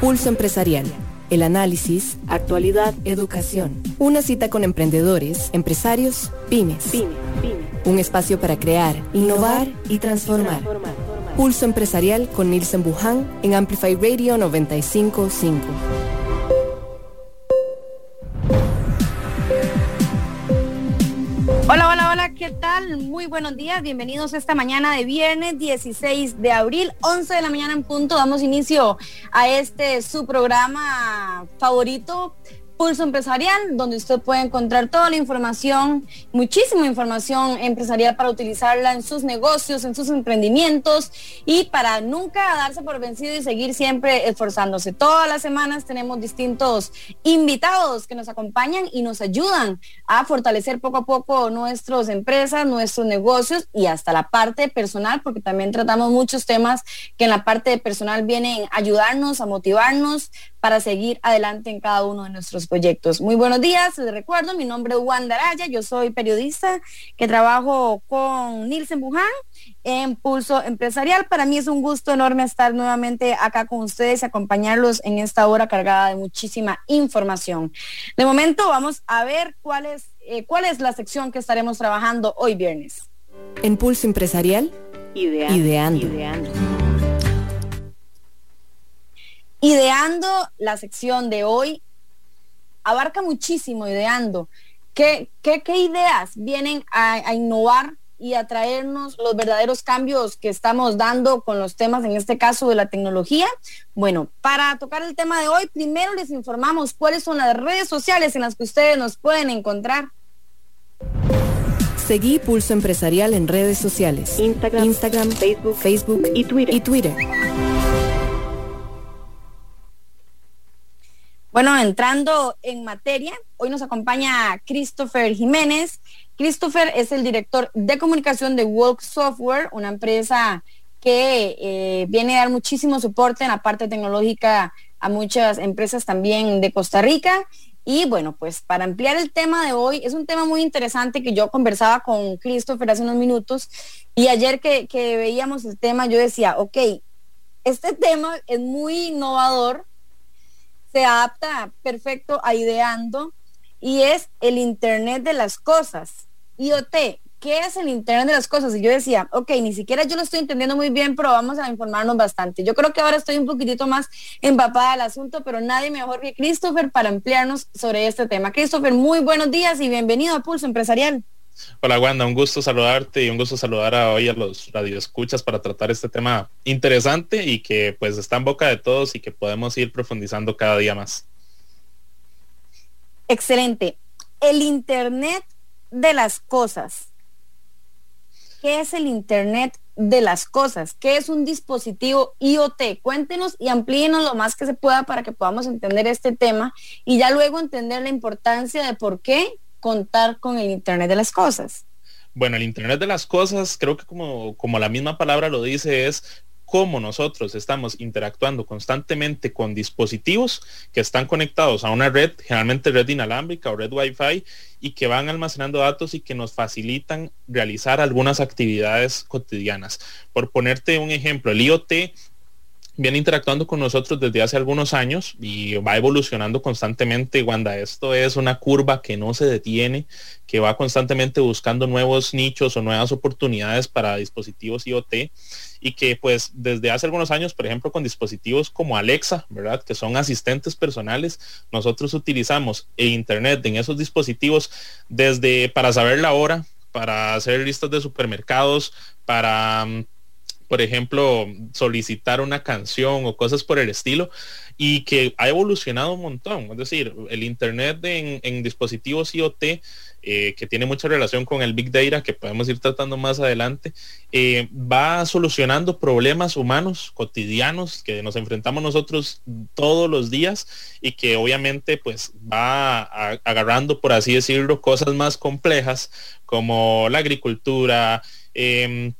Pulso Empresarial. El análisis, actualidad, educación. Una cita con emprendedores, empresarios, pymes. Un espacio para crear, innovar y transformar. Pulso Empresarial con Nielsen Buján en Amplify Radio 955. Muy buenos días, bienvenidos esta mañana de viernes 16 de abril, 11 de la mañana en punto. Damos inicio a este su programa favorito Pulso Empresarial, donde usted puede encontrar toda la información, muchísima información empresarial para utilizarla en sus negocios, en sus emprendimientos y para nunca darse por vencido y seguir siempre esforzándose. Todas las semanas tenemos distintos invitados que nos acompañan y nos ayudan a fortalecer poco a poco nuestras empresas, nuestros negocios y hasta la parte personal, porque también tratamos muchos temas que en la parte personal vienen a ayudarnos, a motivarnos para seguir adelante en cada uno de nuestros proyectos. Muy buenos días, les recuerdo, mi nombre es Wanda Araya, yo soy periodista que trabajo con Nielsen Buján en Pulso Empresarial. Para mí es un gusto enorme estar nuevamente acá con ustedes y acompañarlos en esta hora cargada de muchísima información. De momento vamos a ver cuál es, eh, cuál es la sección que estaremos trabajando hoy viernes. En Pulso Empresarial, ideando. ideando ideando la sección de hoy abarca muchísimo ideando. ¿Qué, qué, qué ideas vienen a, a, innovar y a traernos los verdaderos cambios que estamos dando con los temas, en este caso de la tecnología? Bueno, para tocar el tema de hoy, primero les informamos cuáles son las redes sociales en las que ustedes nos pueden encontrar. Seguí Pulso Empresarial en redes sociales. Instagram, Instagram Facebook, Facebook y Twitter. Y Twitter. Bueno, entrando en materia, hoy nos acompaña Christopher Jiménez. Christopher es el director de comunicación de Walk Software, una empresa que eh, viene a dar muchísimo soporte en la parte tecnológica a muchas empresas también de Costa Rica. Y bueno, pues para ampliar el tema de hoy, es un tema muy interesante que yo conversaba con Christopher hace unos minutos y ayer que, que veíamos el tema yo decía, ok, este tema es muy innovador, se adapta perfecto a ideando y es el Internet de las cosas. IoT, ¿qué es el Internet de las cosas? Y yo decía, ok, ni siquiera yo lo estoy entendiendo muy bien, pero vamos a informarnos bastante. Yo creo que ahora estoy un poquitito más empapada del asunto, pero nadie mejor que Christopher para ampliarnos sobre este tema. Christopher, muy buenos días y bienvenido a Pulso Empresarial. Hola Wanda, un gusto saludarte y un gusto saludar a hoy a los radioescuchas para tratar este tema interesante y que pues está en boca de todos y que podemos ir profundizando cada día más. Excelente. El Internet de las cosas. ¿Qué es el Internet de las cosas? ¿Qué es un dispositivo IoT? Cuéntenos y amplíenos lo más que se pueda para que podamos entender este tema y ya luego entender la importancia de por qué contar con el Internet de las cosas? Bueno, el Internet de las cosas, creo que como, como la misma palabra lo dice, es cómo nosotros estamos interactuando constantemente con dispositivos que están conectados a una red, generalmente red inalámbrica o red Wi-Fi, y que van almacenando datos y que nos facilitan realizar algunas actividades cotidianas. Por ponerte un ejemplo, el IoT viene interactuando con nosotros desde hace algunos años y va evolucionando constantemente. Wanda, esto es una curva que no se detiene, que va constantemente buscando nuevos nichos o nuevas oportunidades para dispositivos IoT y que pues desde hace algunos años, por ejemplo, con dispositivos como Alexa, ¿verdad? Que son asistentes personales, nosotros utilizamos el Internet en esos dispositivos desde para saber la hora, para hacer listas de supermercados, para por ejemplo, solicitar una canción o cosas por el estilo, y que ha evolucionado un montón. Es decir, el Internet en, dispositivos IoT, eh, que tiene mucha relación con el Big Data, que podemos ir tratando más adelante, eh, va solucionando problemas humanos cotidianos que nos enfrentamos nosotros todos los días y que obviamente pues va agarrando, por así decirlo, cosas más complejas como la agricultura, eh,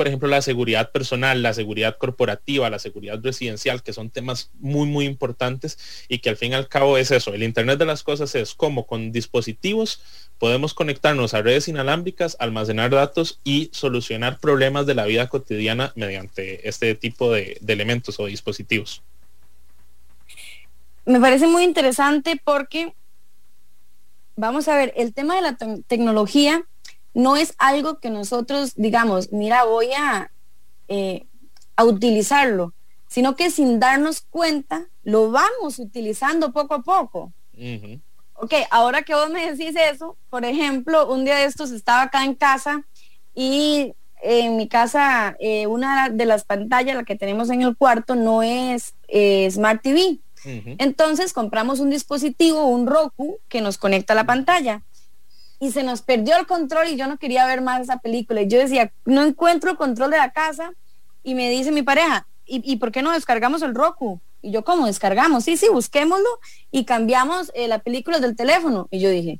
por ejemplo, la seguridad personal, la seguridad corporativa, la seguridad residencial, que son temas muy, muy importantes y que al fin y al cabo es eso. El Internet de las Cosas es como con dispositivos podemos conectarnos a redes inalámbricas, almacenar datos y solucionar problemas de la vida cotidiana mediante este tipo de elementos o dispositivos. me parece muy interesante porque, vamos a ver, el tema de la tecnología no es algo que nosotros digamos, mira, voy a, eh, a utilizarlo, sino que sin darnos cuenta lo vamos utilizando poco a poco. Ok, ahora que vos me decís eso, por ejemplo, un día de estos estaba acá en casa y en mi casa eh, una de las pantallas, la que tenemos en el cuarto, no es eh, Smart TV. Entonces compramos un dispositivo, un Roku, que nos conecta a la pantalla. Y se nos perdió el control y yo no quería ver más esa película. Y yo decía, no encuentro el control de la casa. Y me dice mi pareja, ¿y, por qué no descargamos el Roku? Y yo, ¿cómo descargamos? Sí, sí, busquémoslo y cambiamos eh, la película del teléfono. Y yo dije,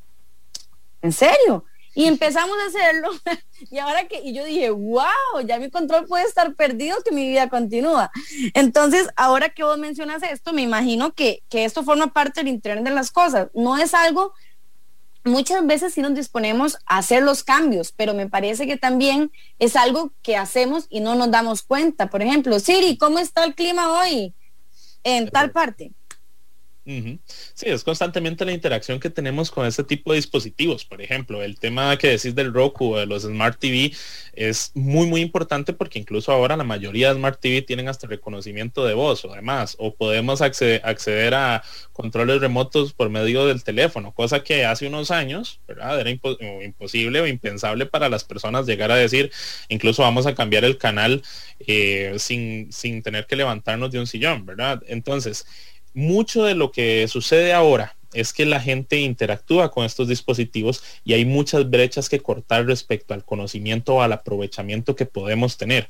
¿en serio? Y empezamos a hacerlo. y ahora que, y yo dije, wow, ya mi control puede estar perdido, que mi vida continúa. Entonces, ahora que vos mencionas esto, me imagino que, que esto forma parte del Internet de las cosas. No es algo muchas veces sí nos disponemos a hacer los cambios, pero me parece que también es algo que hacemos y no nos damos cuenta. Por ejemplo, Siri, ¿cómo está el clima hoy en tal parte? Sí, es constantemente la interacción que tenemos con este tipo de dispositivos. Por ejemplo, el tema que decís del Roku o de los Smart TV es muy, muy importante porque incluso ahora la mayoría de Smart TV tienen hasta reconocimiento de voz o demás, o podemos acceder, a controles remotos por medio del teléfono, cosa que hace unos años, ¿verdad? Era imposible o impensable para las personas llegar a decir, incluso vamos a cambiar el canal eh, sin, sin tener que levantarnos de un sillón, ¿verdad? Entonces, mucho de lo que sucede ahora es que la gente interactúa con estos dispositivos y hay muchas brechas que cortar respecto al conocimiento o al aprovechamiento que podemos tener.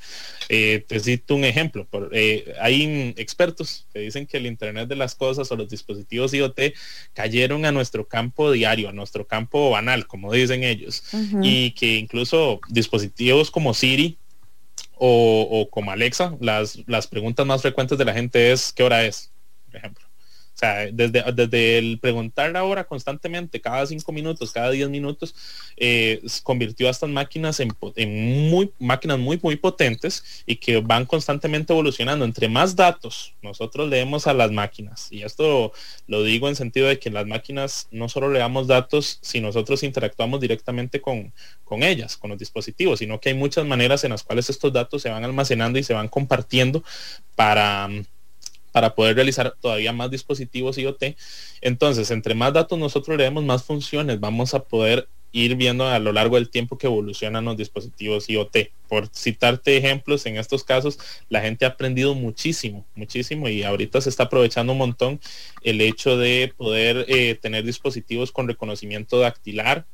Eh, te cito un ejemplo. Eh, hay expertos que dicen que el Internet de las Cosas o los dispositivos IoT cayeron a nuestro campo diario, a nuestro campo banal, como dicen ellos, y que incluso dispositivos como Siri o, o como Alexa, las, las preguntas más frecuentes de la gente es ¿qué hora es? Por ejemplo. O sea, desde, desde el preguntar la hora constantemente, cada cinco minutos, cada diez minutos, eh, convirtió a estas máquinas en, muy, máquinas muy, muy potentes y que van constantemente evolucionando. Entre más datos nosotros leemos a las máquinas, y esto lo digo en sentido de que las máquinas no solo le damos datos si nosotros interactuamos directamente con, con ellas, con los dispositivos, sino que hay muchas maneras en las cuales estos datos se van almacenando y se van compartiendo para para poder realizar todavía más dispositivos IoT. Entonces, entre más datos nosotros le demos, más funciones vamos a poder ir viendo a lo largo del tiempo que evolucionan los dispositivos IoT. Por citarte ejemplos, en estos casos la gente ha aprendido muchísimo, muchísimo y ahorita se está aprovechando un montón el hecho de poder eh, tener dispositivos con reconocimiento dactilar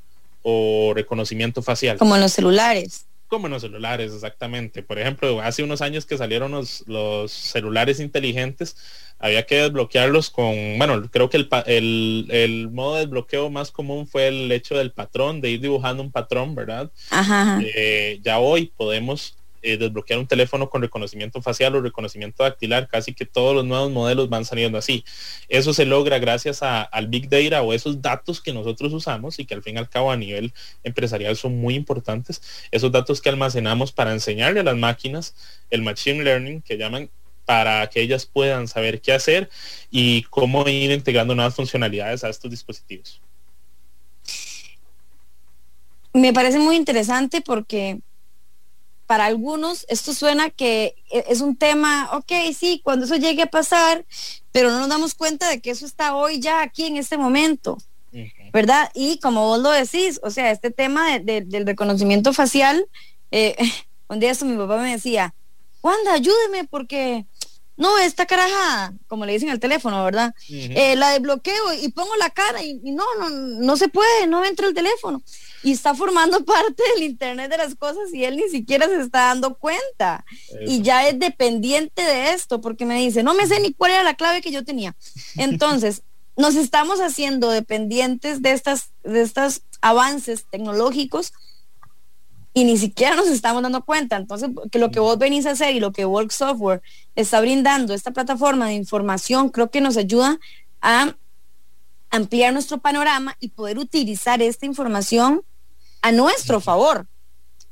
o reconocimiento facial. Como en los celulares como en los celulares, exactamente. Por ejemplo, hace unos años que salieron los, los celulares inteligentes, había que desbloquearlos con, bueno, creo que el, el, el, modo de desbloqueo más común fue el hecho del patrón, de ir dibujando un patrón, ¿verdad? Ajá. Eh, ya hoy podemos eh, desbloquear un teléfono con reconocimiento facial o reconocimiento dactilar, casi que todos los nuevos modelos van saliendo así. Eso se logra gracias al Big Data o esos datos que nosotros usamos y que al fin y al cabo a nivel empresarial son muy importantes. Esos datos que almacenamos para enseñarle a las máquinas el Machine Learning que llaman para que ellas puedan saber qué hacer y cómo ir integrando nuevas funcionalidades a estos dispositivos. Me parece muy interesante porque para algunos esto suena que e, es un tema, ok, sí, cuando eso llegue a pasar, pero no nos damos cuenta de que eso está hoy ya aquí en este momento, ¿verdad? Y como vos lo decís, o sea, este tema del reconocimiento facial, eh, un día eso mi papá me decía, Wanda, ayúdeme porque no, esta carajada, como le dicen al teléfono, ¿verdad? Eh, la desbloqueo y pongo la cara y, y, no, no, no se puede, no entra el teléfono y está formando parte del Internet de las cosas y él ni siquiera se está dando cuenta. Y ya es dependiente de esto, porque me dice, no me sé ni cuál era la clave que yo tenía. Entonces, nos estamos haciendo dependientes de estas, de estos avances tecnológicos y ni siquiera nos estamos dando cuenta. Entonces, que lo que vos venís a hacer y lo que Work Software está brindando, esta plataforma de información, creo que nos ayuda a ampliar nuestro panorama y poder utilizar esta información a nuestro favor.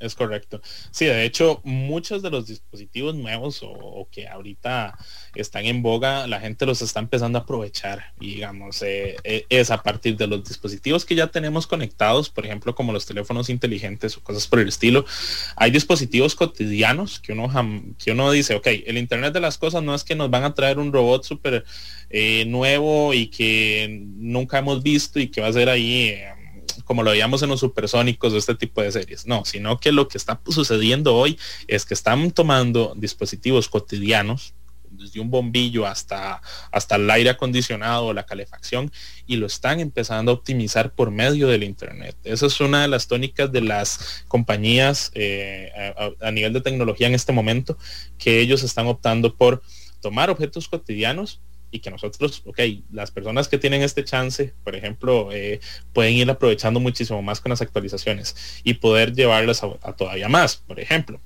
Es correcto. Sí, de hecho, muchos de los dispositivos nuevos o, que ahorita están en boga, la gente los está empezando a aprovechar. Y digamos, eh, eh, es a partir de los dispositivos que ya tenemos conectados, por ejemplo, como los teléfonos inteligentes o cosas por el estilo. Hay dispositivos cotidianos que uno, que uno dice, ok, el Internet de las Cosas no es que nos van a traer un robot súper eh, nuevo y que nunca hemos visto y que va a ser ahí como lo veíamos en los supersónicos de este tipo de series. No, sino que lo que está sucediendo hoy es que están tomando dispositivos cotidianos, desde un bombillo hasta, hasta el aire acondicionado o la calefacción, y lo están empezando a optimizar por medio del Internet. Esa es una de las tónicas de las compañías eh, a nivel de tecnología en este momento, que ellos están optando por tomar objetos cotidianos y que nosotros, ok, las personas que tienen este chance, por ejemplo, eh, pueden ir aprovechando muchísimo más con las actualizaciones y poder llevarlas a, todavía más, por ejemplo.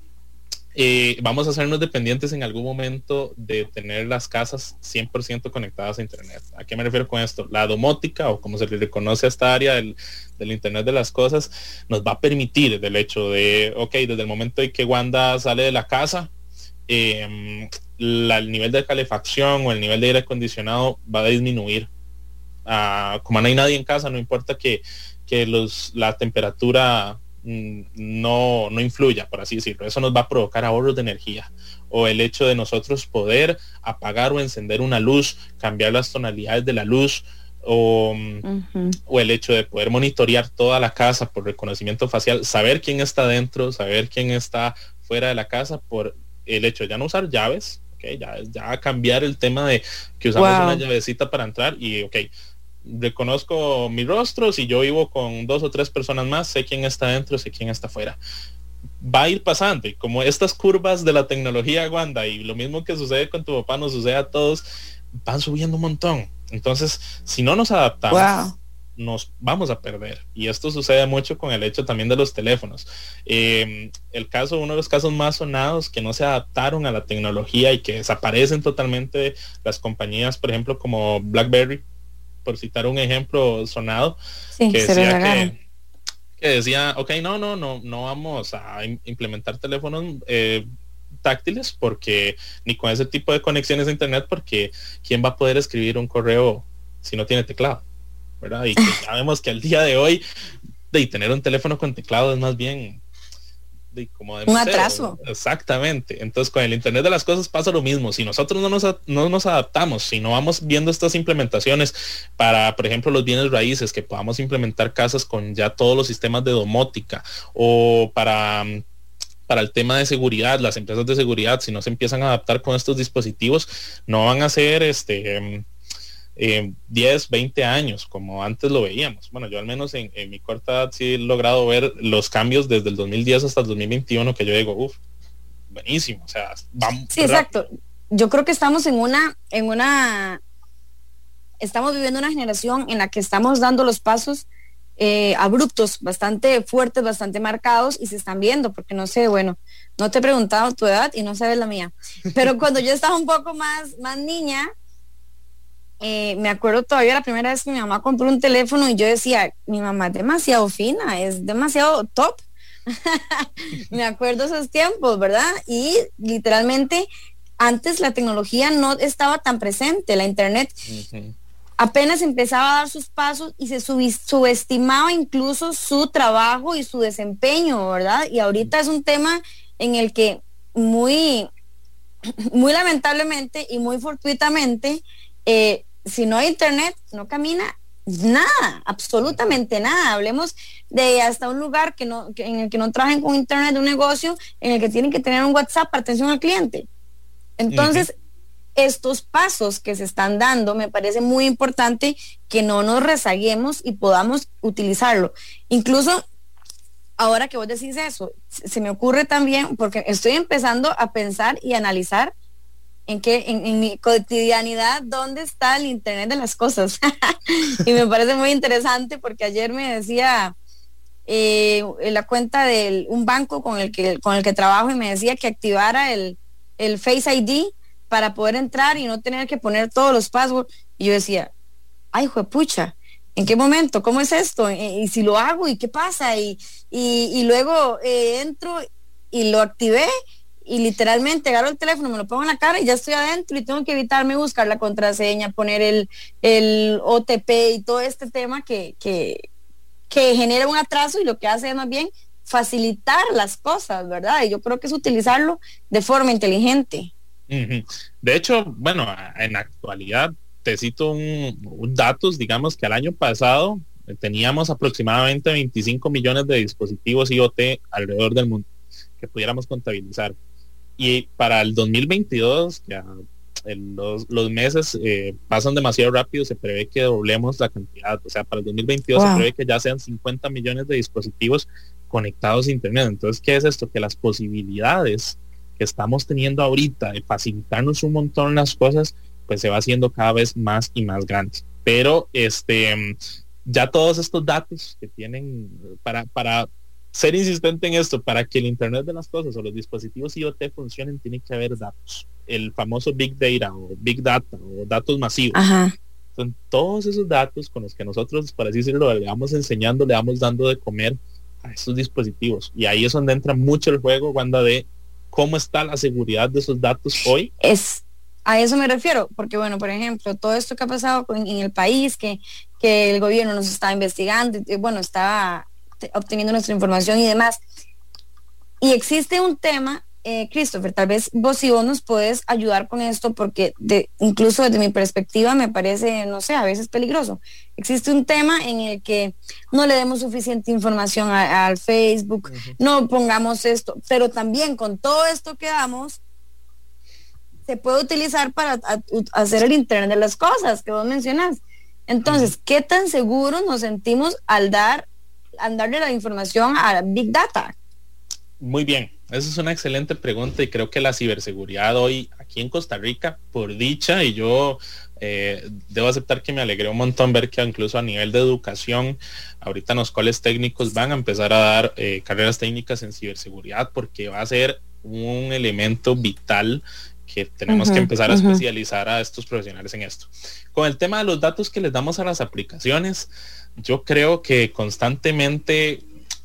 Eh, vamos a hacernos dependientes en algún momento de tener las casas 100% conectadas a Internet. ¿A qué me refiero con esto? La domótica, o como se le reconoce a esta área del, Internet de las cosas, nos va a permitir del hecho de, ok, desde el momento en que Wanda sale de la casa, eh, el nivel de calefacción o el nivel de aire acondicionado va a disminuir. Ah, como no hay nadie en casa, no importa que, los, la temperatura mm, no, no influya, por así decirlo. Eso nos va a provocar ahorros de energía. O el hecho de nosotros poder apagar o encender una luz, cambiar las tonalidades de la luz, o, o, el hecho de poder monitorear toda la casa por reconocimiento facial, saber quién está dentro, saber quién está fuera de la casa por el hecho de ya no usar llaves, ya, ya cambiar el tema de que usamos una llavecita para entrar y, ok, reconozco mi rostro, si yo vivo con dos o tres personas más, sé quién está dentro, sé quién está afuera. Va a ir pasando y como estas curvas de la tecnología, Wanda, y lo mismo que sucede con tu papá nos sucede a todos, van subiendo un montón. Entonces, si no nos adaptamos, nos vamos a perder. Y esto sucede mucho con el hecho también de los teléfonos. Eh, el caso, uno de los casos más sonados que no se adaptaron a la tecnología y que desaparecen totalmente las compañías, por ejemplo, como BlackBerry, por citar un ejemplo sonado, que, decía que, decía, ok, no, no, no, no vamos a implementar teléfonos eh, táctiles porque ni con ese tipo de conexiones a internet porque quién va a poder escribir un correo si no tiene teclado ¿verdad? Y sabemos que al día de hoy, de tener un teléfono con teclado es más bien de, como de un atraso. Exactamente. Entonces con el Internet de las cosas pasa lo mismo. Si nosotros no nos, no nos adaptamos, si no vamos viendo estas implementaciones para, por ejemplo, los bienes raíces, que podamos implementar casas con ya todos los sistemas de domótica o para para el tema de seguridad, las empresas de seguridad, si no se empiezan a adaptar con estos dispositivos, no van a ser este 10, 20 años, como antes lo veíamos. Bueno, yo al menos en, mi corta edad sí he logrado ver los cambios desde el 2010 hasta el 2021, que yo digo, uff, buenísimo, o sea, vamos. Sí, exacto. Yo creo que estamos en una, en una, estamos viviendo una generación en la que estamos dando los pasos eh, abruptos, bastante fuertes, bastante marcados y se están viendo, porque no sé, bueno, no te he preguntado tu edad y no sabes la mía, pero cuando yo estaba un poco más, más niña, eh, me acuerdo todavía la primera vez que mi mamá compró un teléfono y yo decía, mi mamá es demasiado fina, es demasiado top. me acuerdo esos tiempos, ¿verdad? Y literalmente antes la tecnología no estaba tan presente, la internet apenas empezaba a dar sus pasos y se subestimaba incluso su trabajo y su desempeño, ¿verdad? Y ahorita es un tema en el que muy, muy lamentablemente y muy fortuitamente eh, si no hay internet, no camina nada, absolutamente nada. Hablemos de hasta un lugar que no, en el que no trabajen con internet de un negocio, en el que tienen que tener un WhatsApp para atención al cliente. Entonces, estos pasos que se están dando, me parece muy importante que no nos rezaguemos y podamos utilizarlo. Incluso ahora que vos decís eso, se me ocurre también, porque estoy empezando a pensar y analizar en que en, mi cotidianidad dónde está el internet de las cosas y me parece muy interesante porque ayer me decía eh, la cuenta de un banco con el que con el que trabajo y me decía que activara el, el Face ID para poder entrar y no tener que poner todos los passwords y yo decía ay pucha ¿en qué momento? ¿Cómo es esto? ¿Y, si lo hago? ¿Y qué pasa? Y, y, luego eh, entro y lo activé y literalmente agarro el teléfono, me lo pongo en la cara y ya estoy adentro y tengo que evitarme buscar la contraseña, poner el, el OTP y todo este tema que, que, que genera un atraso y lo que hace es más bien facilitar las cosas, ¿verdad? Y yo creo que es utilizarlo de forma inteligente. De hecho, bueno, en actualidad te cito un, datos, digamos que al año pasado teníamos aproximadamente 25 millones de dispositivos IoT alrededor del mundo que pudiéramos contabilizar. Y para el 2022, ya los, meses eh, pasan demasiado rápido, se prevé que doblemos la cantidad, o sea, para el 2022 se prevé que ya sean 50 millones de dispositivos conectados a Internet. Entonces, ¿qué es esto? Que las posibilidades que estamos teniendo ahorita de facilitarnos un montón las cosas, pues se va haciendo cada vez más y más grandes. Pero este ya todos estos datos que tienen para, para ser insistente en esto, para que el Internet de las cosas o los dispositivos IoT funcionen, tiene que haber datos. El famoso Big Data o Big Data o datos masivos. Son todos esos datos con los que nosotros, para así decirlo, le vamos enseñando, le vamos dando de comer a estos dispositivos. Y ahí es donde entra mucho el juego, Wanda, de cómo está la seguridad de esos datos hoy. Es a eso me refiero, porque bueno, por ejemplo, todo esto que ha pasado en, el país, que, que el gobierno nos está investigando, bueno, está obteniendo nuestra información y demás. Y existe un tema, eh, Christopher, tal vez vos y vos nos puedes ayudar con esto porque de, incluso desde mi perspectiva me parece, no sé, a veces peligroso. Existe un tema en el que no le demos suficiente información al Facebook, no pongamos esto, pero también con todo esto que damos, se puede utilizar para hacer el Internet de las cosas que vos mencionas. Entonces, ¿qué tan seguros nos sentimos al dar darle la información a Big Data? Muy bien, esa es una excelente pregunta y creo que la ciberseguridad hoy aquí en Costa Rica, por dicha, y yo eh, debo aceptar que me alegré un montón ver que incluso a nivel de educación, ahorita en los coles técnicos van a empezar a dar eh, carreras técnicas en ciberseguridad porque va a ser un elemento vital que tenemos que empezar a especializar a estos profesionales en esto. Con el tema de los datos que les damos a las aplicaciones, yo creo que constantemente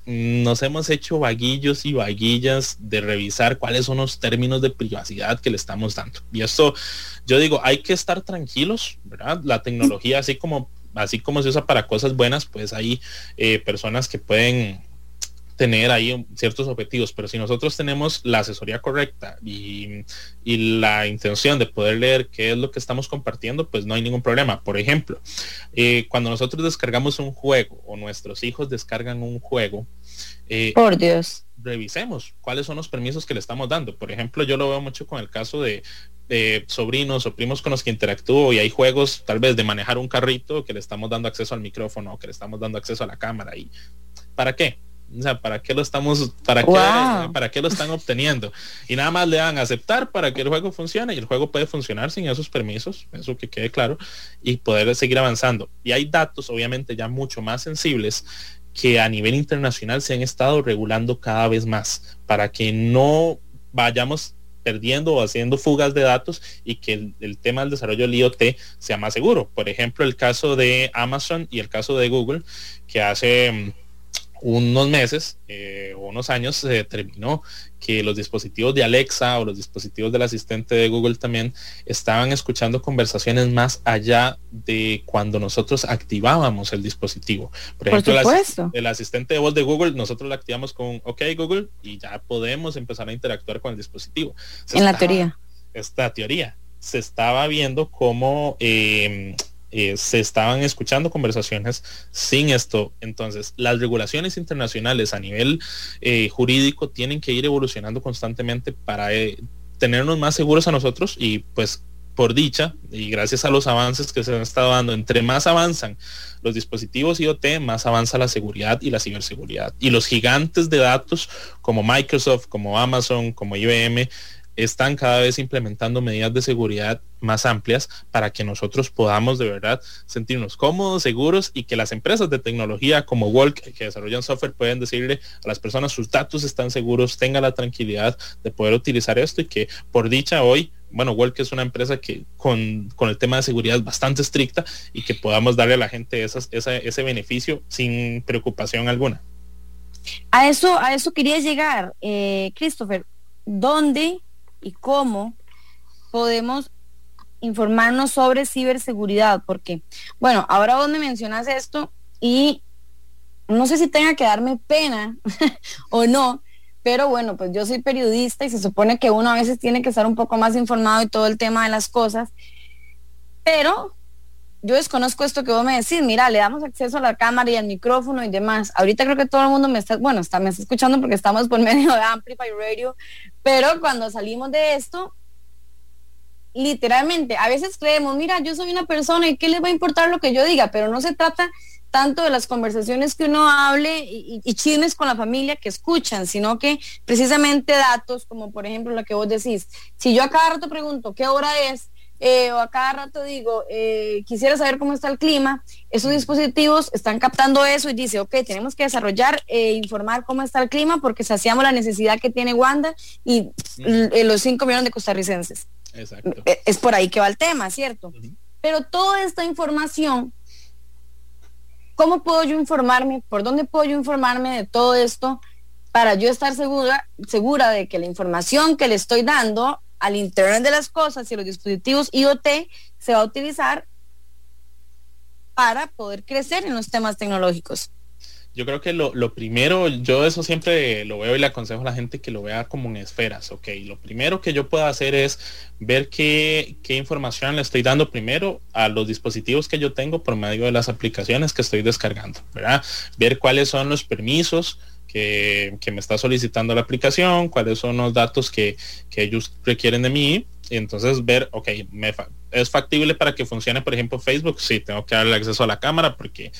nos hemos hecho vaguillos y vaguillas de revisar cuáles son los términos de privacidad que le estamos dando. Y esto, yo digo, hay que estar tranquilos, ¿verdad? La tecnología, así como, así como se usa para cosas buenas, pues hay eh, personas que pueden tener ahí ciertos objetivos, pero si nosotros tenemos la asesoría correcta y, la intención de poder leer qué es lo que estamos compartiendo, pues no hay ningún problema. Por ejemplo, eh, cuando nosotros descargamos un juego o nuestros hijos descargan un juego, eh, por Dios, revisemos cuáles son los permisos que le estamos dando. Por ejemplo, yo lo veo mucho con el caso de sobrinos o primos con los que interactúo y hay juegos tal vez de manejar un carrito que le estamos dando acceso al micrófono o que le estamos dando acceso a la cámara y ¿para qué? O sea, ¿para qué lo estamos, para qué, para qué lo están obteniendo? Y nada más le dan a aceptar para que el juego funcione y el juego puede funcionar sin esos permisos, eso que quede claro, y poder seguir avanzando. Y hay datos, obviamente, ya mucho más sensibles que a nivel internacional se han estado regulando cada vez más para que no vayamos perdiendo o haciendo fugas de datos y que el, el, tema del desarrollo del IoT sea más seguro. Por ejemplo, el caso de Amazon y el caso de Google, que hace unos meses eh, o unos años se determinó que los dispositivos de Alexa o los dispositivos del asistente de Google también estaban escuchando conversaciones más allá de cuando nosotros activábamos el dispositivo. Por ejemplo, el, asistente de voz de Google, nosotros lo activamos con OK Google y ya podemos empezar a interactuar con el dispositivo. en la teoría. Esta teoría se estaba viendo cómo eh, eh, se estaban escuchando conversaciones sin esto. Entonces, las regulaciones internacionales a nivel eh, jurídico tienen que ir evolucionando constantemente para eh, tenernos más seguros a nosotros y pues por dicha y gracias a los avances que se han estado dando, entre más avanzan los dispositivos IoT, más avanza la seguridad y la ciberseguridad. Y los gigantes de datos como Microsoft, como Amazon, como IBM, están cada vez implementando medidas de seguridad más amplias para que nosotros podamos de verdad sentirnos cómodos, seguros y que las empresas de tecnología como Walk que desarrollan software pueden decirle a las personas sus datos están seguros, tenga la tranquilidad de poder utilizar esto y que por dicha hoy bueno, Walk es una empresa que con, el tema de seguridad bastante estricta y que podamos darle a la gente esas, ese beneficio sin preocupación alguna. A eso, a eso quería llegar, eh, Christopher. ¿Dónde y cómo podemos informarnos sobre ciberseguridad? Porque, bueno, ahora vos me mencionas esto y no sé si tenga que darme pena o no, pero bueno, pues yo soy periodista y se supone que uno a veces tiene que estar un poco más informado y todo el tema de las cosas, pero yo desconozco esto que vos me decís, mira, le damos acceso a la cámara y al micrófono y demás. Ahorita creo que todo el mundo me está, bueno, está, me está escuchando porque estamos por medio de Amplify Radio, pero cuando salimos de esto, literalmente, a veces creemos, mira, yo soy una persona y qué les va a importar lo que yo diga, pero no se trata tanto de las conversaciones que uno hable y, y, con la familia que escuchan, sino que precisamente datos como por ejemplo lo que vos decís. Si yo a cada rato pregunto qué hora es, eh, o a cada rato digo, eh, quisiera saber cómo está el clima, esos dispositivos están captando eso y dice, ok, tenemos que desarrollar e informar cómo está el clima porque saciamos la necesidad que tiene Wanda y los 5 millones de costarricenses. Exacto. Es por ahí que va el tema, ¿cierto? Pero toda esta información, ¿cómo puedo yo informarme? ¿Por dónde puedo yo informarme de todo esto? para yo estar segura, segura de que la información que le estoy dando al Internet de las cosas y los dispositivos IoT se va a utilizar para poder crecer en los temas tecnológicos. Yo creo que lo, primero, yo eso siempre lo veo y le aconsejo a la gente que lo vea como en esferas, ok. Lo primero que yo puedo hacer es ver qué, qué información le estoy dando primero a los dispositivos que yo tengo por medio de las aplicaciones que estoy descargando, ¿verdad? Ver cuáles son los permisos, que, me está solicitando la aplicación, cuáles son los datos que, ellos requieren de mí, y entonces ver, ok, me, es factible para que funcione, por ejemplo, Facebook, sí, tengo que darle acceso a la cámara porque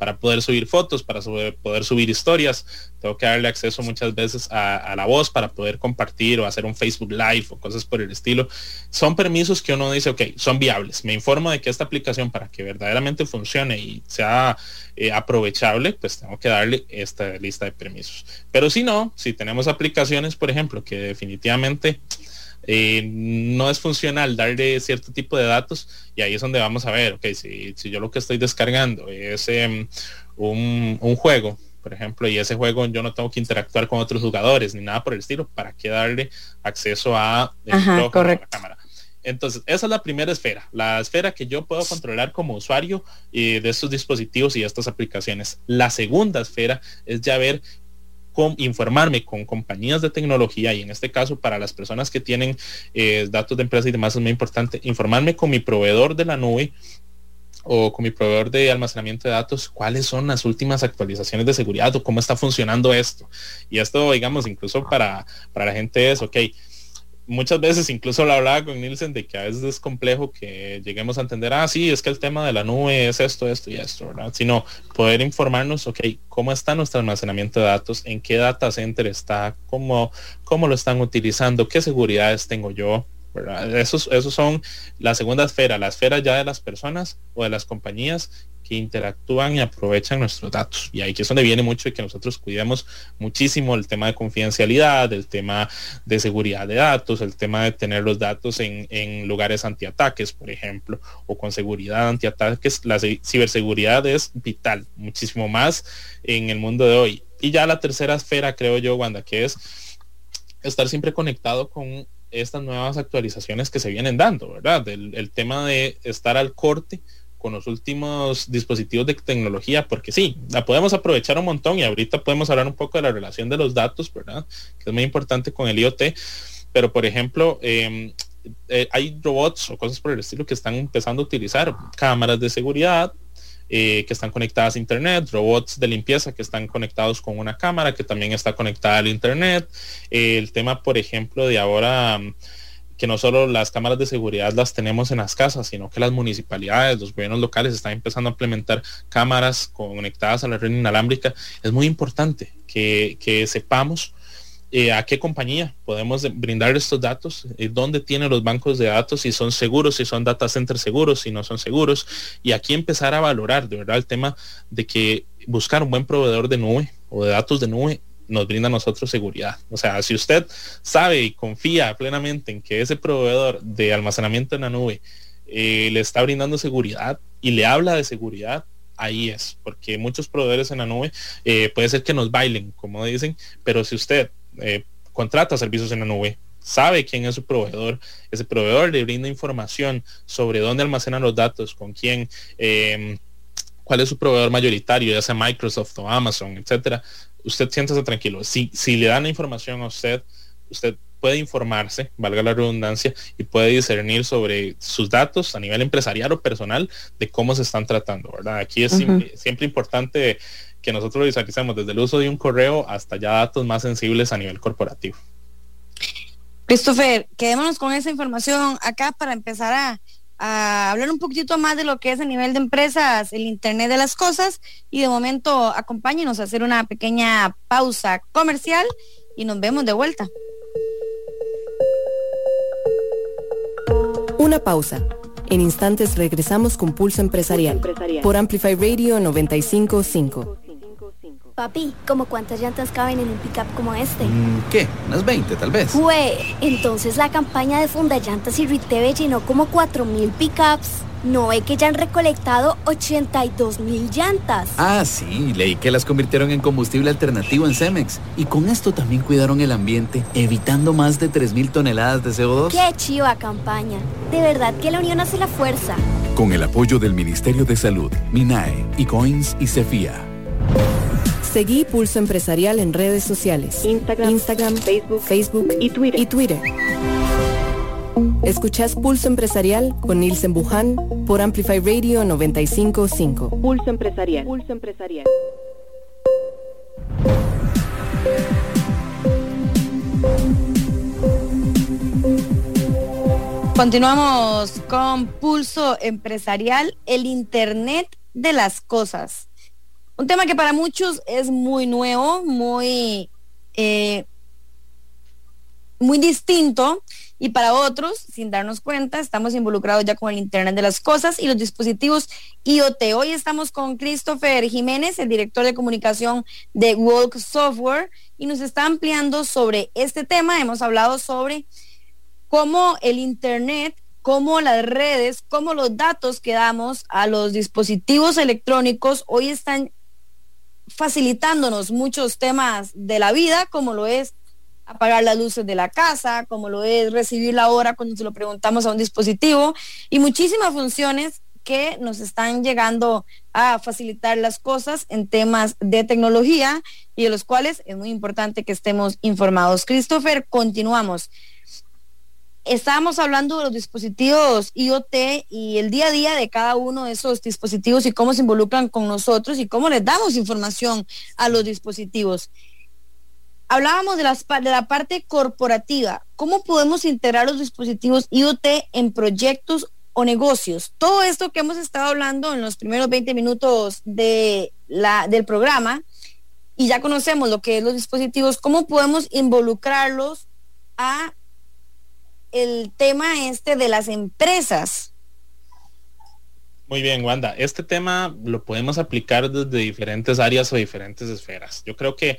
para poder subir fotos, para poder subir historias. Tengo que darle acceso muchas veces a, la voz para poder compartir o hacer un Facebook Live o cosas por el estilo. Son permisos que uno dice, ok, son viables. Me informo de que esta aplicación para que verdaderamente funcione y sea eh, aprovechable, pues tengo que darle esta lista de permisos. Pero si no, si tenemos aplicaciones, por ejemplo, que definitivamente eh, no es funcional darle cierto tipo de datos y ahí es donde vamos a ver, ok, si, si yo lo que estoy descargando es em, un, juego, por ejemplo, y ese juego yo no tengo que interactuar con otros jugadores ni nada por el estilo, ¿para qué darle acceso a, la cámara? Entonces, esa es la primera esfera, la esfera que yo puedo controlar como usuario eh, de estos dispositivos y estas aplicaciones. La segunda esfera es ya ver informarme con compañías de tecnología y en este caso para las personas que tienen eh, datos de empresa y demás es muy importante informarme con mi proveedor de la nube o con mi proveedor de almacenamiento de datos cuáles son las últimas actualizaciones de seguridad o cómo está funcionando esto. Y esto digamos incluso para para la gente es ok muchas veces incluso lo hablaba con Nielsen de que a veces es complejo que lleguemos a entender, ah, sí, es que el tema de la nube es esto, esto y esto, ¿verdad? Sino poder informarnos, ok, cómo está nuestro almacenamiento de datos, en qué data center está, cómo, cómo lo están utilizando, qué seguridades tengo yo, Esos, esos son la segunda esfera, la esfera ya de las personas o de las compañías interactúan y aprovechan nuestros datos. Y ahí que es donde viene mucho y que nosotros cuidemos muchísimo el tema de confidencialidad, el tema de seguridad de datos, el tema de tener los datos en, en lugares antiataques, por ejemplo, o con seguridad antiataques. La ciberseguridad es vital, muchísimo más en el mundo de hoy. Y ya la tercera esfera, creo yo, Wanda, que es estar siempre conectado con estas nuevas actualizaciones que se vienen dando, ¿verdad? el tema de estar al corte con los últimos dispositivos de tecnología, porque sí, la podemos aprovechar un montón y ahorita podemos hablar un poco de la relación de los datos, ¿verdad? Que es muy importante con el IoT, pero por ejemplo, em, eh, hay robots o cosas por el estilo que están empezando a utilizar cámaras de seguridad, eh, que están conectadas a internet, robots de limpieza que están conectados con una cámara que también está conectada al internet. el tema, por ejemplo, de ahora que no solo las cámaras de seguridad las tenemos en las casas, sino que las municipalidades, los gobiernos locales están empezando a implementar cámaras conectadas a la red inalámbrica. Es muy importante que, sepamos eh, a qué compañía podemos brindar estos datos, eh, dónde tienen los bancos de datos, si son seguros, si son data centers seguros, si no son seguros, y aquí empezar a valorar de verdad el tema de que buscar un buen proveedor de nube o de datos de nube nos brinda a nosotros seguridad. O sea, si usted sabe y confía plenamente en que ese proveedor de almacenamiento en la nube eh, le está brindando seguridad y le habla de seguridad, ahí es, porque muchos proveedores en la nube eh, puede ser que nos bailen, como dicen, pero si usted eh, contrata servicios en la nube, sabe quién es su proveedor, ese proveedor le brinda información sobre dónde almacenan los datos, con quién, em, cuál es su proveedor mayoritario, ya sea Microsoft o Amazon, etcétera, usted siéntese tranquilo. Si, si le dan la información a usted, usted puede informarse, valga la redundancia, y puede discernir sobre sus datos a nivel empresarial o personal de cómo se están tratando, ¿verdad? Aquí es siempre, importante que nosotros visualicemos desde el uso de un correo hasta ya datos más sensibles a nivel corporativo. Christopher, quedémonos con esa información acá para empezar a, a hablar un poquitito más de lo que es a nivel de empresas, el Internet de las Cosas, y de momento acompáñenos a hacer una pequeña pausa comercial y nos vemos de vuelta. Una pausa. En instantes regresamos con Pulso Empresarial, por Amplify Radio 955. Papi, ¿cómo cuántas llantas caben en un pickup como este? Mm, ¿Qué? Unas 20 tal vez. Fue, entonces la campaña de Funda Llantas y Riteve llenó como 4000 pickups. No ve que ya han recolectado 82 mil llantas. Ah, sí, leí que las convirtieron en combustible alternativo en Cemex. Y con esto también cuidaron el ambiente, evitando más de 3 mil toneladas de CO2. Qué chiva campaña. De verdad que la unión hace la fuerza. Con el apoyo del Ministerio de Salud, MINAE, y Coins y Cefía. Seguí Pulso Empresarial en redes sociales. Instagram, Instagram Facebook, Facebook y Twitter. Y Twitter. Escuchás Pulso Empresarial con Nielsen Buján por Amplify Radio 955. Pulso Empresarial. Pulso Empresarial. Continuamos con Pulso Empresarial, el Internet de las Cosas. Un tema que para muchos es muy nuevo, muy, eh, muy distinto y para otros, sin darnos cuenta, estamos involucrados ya con el Internet de las Cosas y los dispositivos IoT. Hoy estamos con Christopher Jiménez, el director de comunicación de Walk Software, y nos está ampliando sobre este tema. Hemos hablado sobre cómo el Internet, cómo las redes, cómo los datos que damos a los dispositivos electrónicos hoy están facilitándonos muchos temas de la vida, como lo es apagar las luces de la casa, como lo es recibir la hora cuando se lo preguntamos a un dispositivo y muchísimas funciones que nos están llegando a facilitar las cosas en temas de tecnología y de los cuales es muy importante que estemos informados. Christopher, continuamos. Estábamos hablando de los dispositivos IoT y el día a día de cada uno de esos dispositivos y cómo se involucran con nosotros y cómo les damos información a los dispositivos. Hablábamos de, las, de la parte corporativa. ¿Cómo podemos integrar los dispositivos IoT en proyectos o negocios? Todo esto que hemos estado hablando en los primeros 20 minutos de la, del programa y ya conocemos lo que es los dispositivos, ¿cómo podemos involucrarlos a el tema este de las empresas? Muy bien, Wanda. Este tema lo podemos aplicar desde diferentes áreas o diferentes esferas. Yo creo que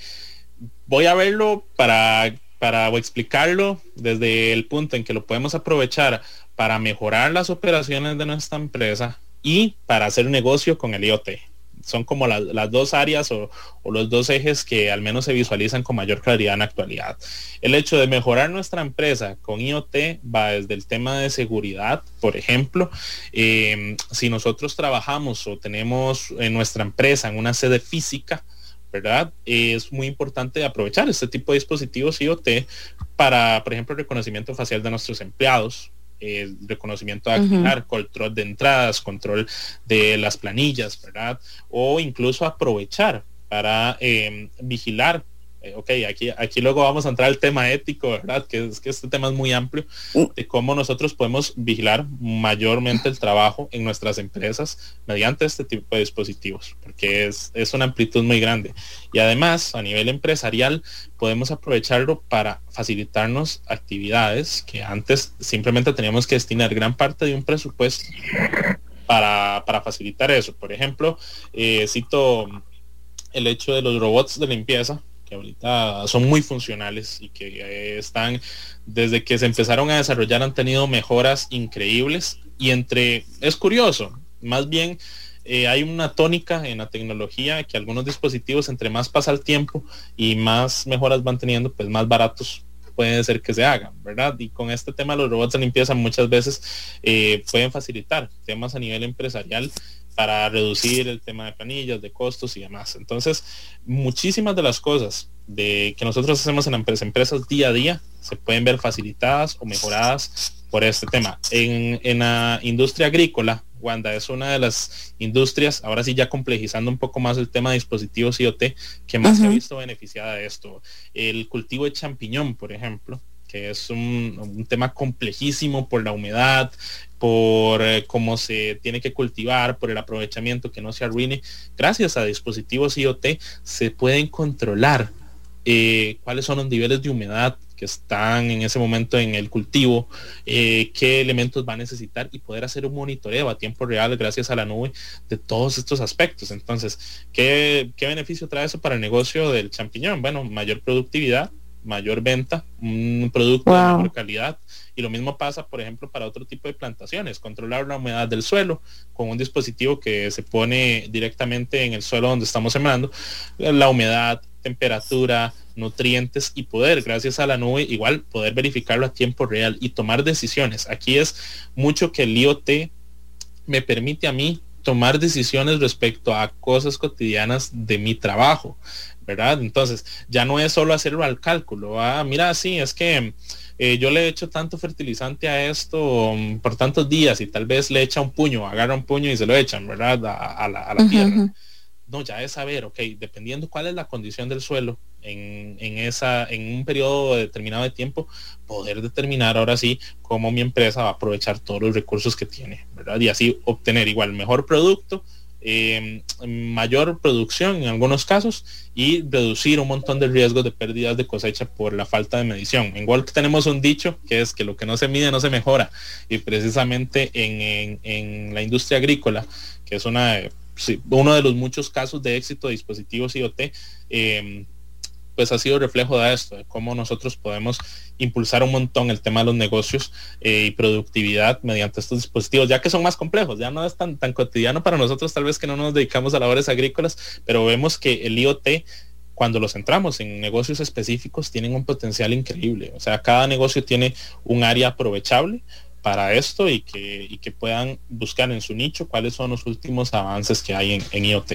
voy a verlo para, para explicarlo desde el punto en que lo podemos aprovechar para mejorar las operaciones de nuestra empresa y para hacer negocio con el IoT. Son como las dos áreas o, los dos ejes que al menos se visualizan con mayor claridad en la actualidad. El hecho de mejorar nuestra empresa con IoT va desde el tema de seguridad, por ejemplo, eh, si nosotros trabajamos o tenemos en nuestra empresa en una sede física, ¿verdad? Es muy importante aprovechar este tipo de dispositivos IoT para, por ejemplo, reconocimiento facial de nuestros empleados, el reconocimiento de control de entradas, control de las planillas, ¿verdad? O incluso aprovechar para em, vigilar eh, ok, aquí, aquí luego vamos a entrar al tema ético, ¿verdad? Que es que este tema es muy amplio, mm. de cómo nosotros podemos vigilar mayormente el trabajo en nuestras empresas mediante este tipo de dispositivos, porque es, es una amplitud muy grande. Y además, a nivel empresarial, podemos aprovecharlo para facilitarnos actividades que antes simplemente teníamos que destinar gran parte de un presupuesto para, para facilitar eso. Por ejemplo, eh, cito el hecho de los robots de limpieza que ahorita son muy funcionales y que eh, están, desde que se empezaron a desarrollar, han tenido mejoras increíbles. Y entre, es curioso, más bien eh, hay una tónica en la tecnología que algunos dispositivos, entre más pasa el tiempo y más mejoras van teniendo, pues más baratos puede ser que se hagan, ¿verdad? Y con este tema los robots de limpieza muchas veces eh, pueden facilitar temas a nivel empresarial para reducir el tema de planillas, de costos y demás. Entonces, muchísimas de las cosas de que nosotros hacemos en las empresas día a día se pueden ver facilitadas o mejoradas por este tema. En, en la industria agrícola, Wanda, es una de las industrias, ahora sí ya complejizando un poco más el tema de dispositivos IoT, que más se ha visto beneficiada de esto. El cultivo de champiñón, por ejemplo, que es un, tema complejísimo por la humedad, por eh, cómo se tiene que cultivar, por el aprovechamiento que no se arruine. Gracias a dispositivos IoT se pueden controlar eh, cuáles son los niveles de humedad que están en ese momento en el cultivo, eh, qué elementos va a necesitar y poder hacer un monitoreo a tiempo real gracias a la nube de todos estos aspectos. Entonces, ¿qué, qué beneficio trae eso para el negocio del champiñón? Bueno, mayor productividad, mayor venta, un producto de mejor calidad. Y lo mismo pasa, por ejemplo, para otro tipo de plantaciones, controlar la humedad del suelo con un dispositivo que se pone directamente en el suelo donde estamos sembrando, la humedad, temperatura, nutrientes y poder, gracias a la nube, igual poder verificarlo a tiempo real y tomar decisiones. Aquí es mucho que el IoT me permite a mí tomar decisiones respecto a cosas cotidianas de mi trabajo, ¿verdad? Entonces, ya no es solo hacerlo al cálculo. Ah, mira, sí, es que eh, yo le he hecho tanto fertilizante a esto mm, por tantos días y tal vez le echa un puño, agarra un puño y se lo echan, ¿verdad? A, la, tierra. No, ya es saber, ok, dependiendo cuál es la condición del suelo, en, esa, en un periodo determinado de tiempo, poder determinar ahora sí cómo mi empresa va a aprovechar todos los recursos que tiene, ¿verdad? Y así obtener igual mejor producto, em, mayor producción en algunos casos y reducir un montón de riesgos de pérdidas de cosecha por la falta de medición. En Walk tenemos un dicho que es que lo que no se mide no se mejora y precisamente en, la industria agrícola, que es una uno de los muchos casos de éxito de dispositivos IoT, em, pues ha sido reflejo de esto, de cómo nosotros podemos impulsar un montón el tema de los negocios eh, y productividad mediante estos dispositivos, ya que son más complejos, ya no es tan, tan cotidiano para nosotros, tal vez que no nos dedicamos a labores agrícolas, pero vemos que el IoT cuando los centramos en negocios específicos tienen un potencial increíble. O sea, cada negocio tiene un área aprovechable para esto y que, y que puedan buscar en su nicho cuáles son los últimos avances que hay en, en IoT.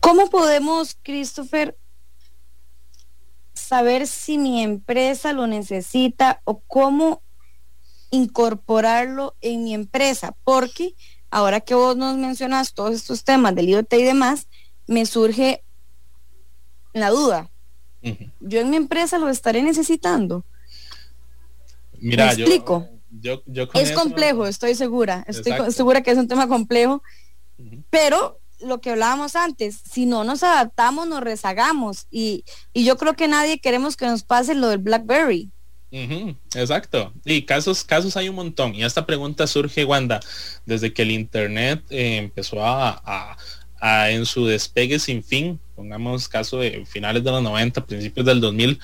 ¿Cómo podemos, Christopher, saber si mi empresa lo necesita o cómo incorporarlo en mi empresa, porque ahora que vos nos mencionas todos estos temas del IoT y demás, me surge la duda. Yo en mi empresa lo estaré necesitando. Mira, ¿Me explico? Yo, es complejo, estoy segura. Estoy segura que es un tema complejo, pero lo que hablábamos antes, si no nos adaptamos, nos rezagamos. Y, yo creo que nadie queremos que nos pase lo del BlackBerry. exacto. Y casos, casos hay un montón. Y esta pregunta surge, Wanda, desde que el Internet eh, empezó a, en su despegue sin fin, pongamos caso de finales de los 90, principios del 2000,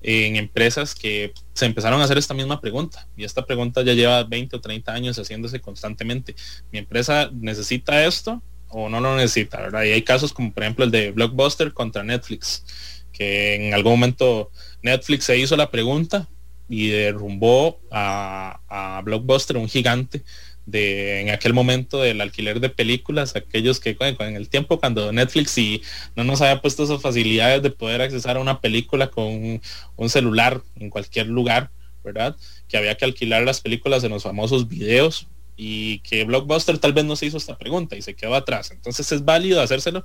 en empresas que se empezaron a hacer esta misma pregunta. Y esta pregunta ya lleva 20 o 30 años haciéndose constantemente. ¿Mi empresa necesita esto? O no lo necesita. Y hay casos como por ejemplo el de Blockbuster contra Netflix, que en algún momento Netflix se hizo la pregunta y derrumbó a, Blockbuster, un gigante de en aquel momento del alquiler de películas, aquellos que en el tiempo cuando Netflix y no nos había puesto esas facilidades de poder accesar a una película con un celular en cualquier lugar, ¿verdad? Que había que alquilar las películas en los famosos videos y que Blockbuster tal vez no se hizo esta pregunta y se quedó atrás. Entonces es válido hacérselo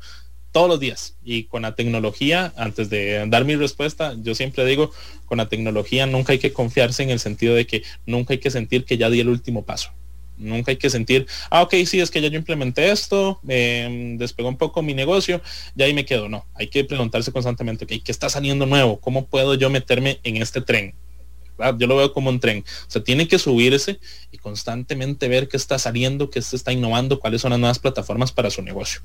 todos los días y con la tecnología, antes de dar mi respuesta, yo siempre digo, con la tecnología nunca hay que confiarse en el sentido de que nunca hay que sentir que ya di el último paso. Nunca hay que sentir, ah, ok, sí, es que ya yo implementé esto, eh, despegó un poco mi negocio, ya ahí me quedo. No, hay que preguntarse constantemente, ok, ¿qué está saliendo nuevo? ¿Cómo puedo yo meterme en este tren? Yo lo veo como un tren. O sea, tiene que subirse y constantemente ver qué está saliendo, qué se está innovando, cuáles son las nuevas plataformas para su negocio.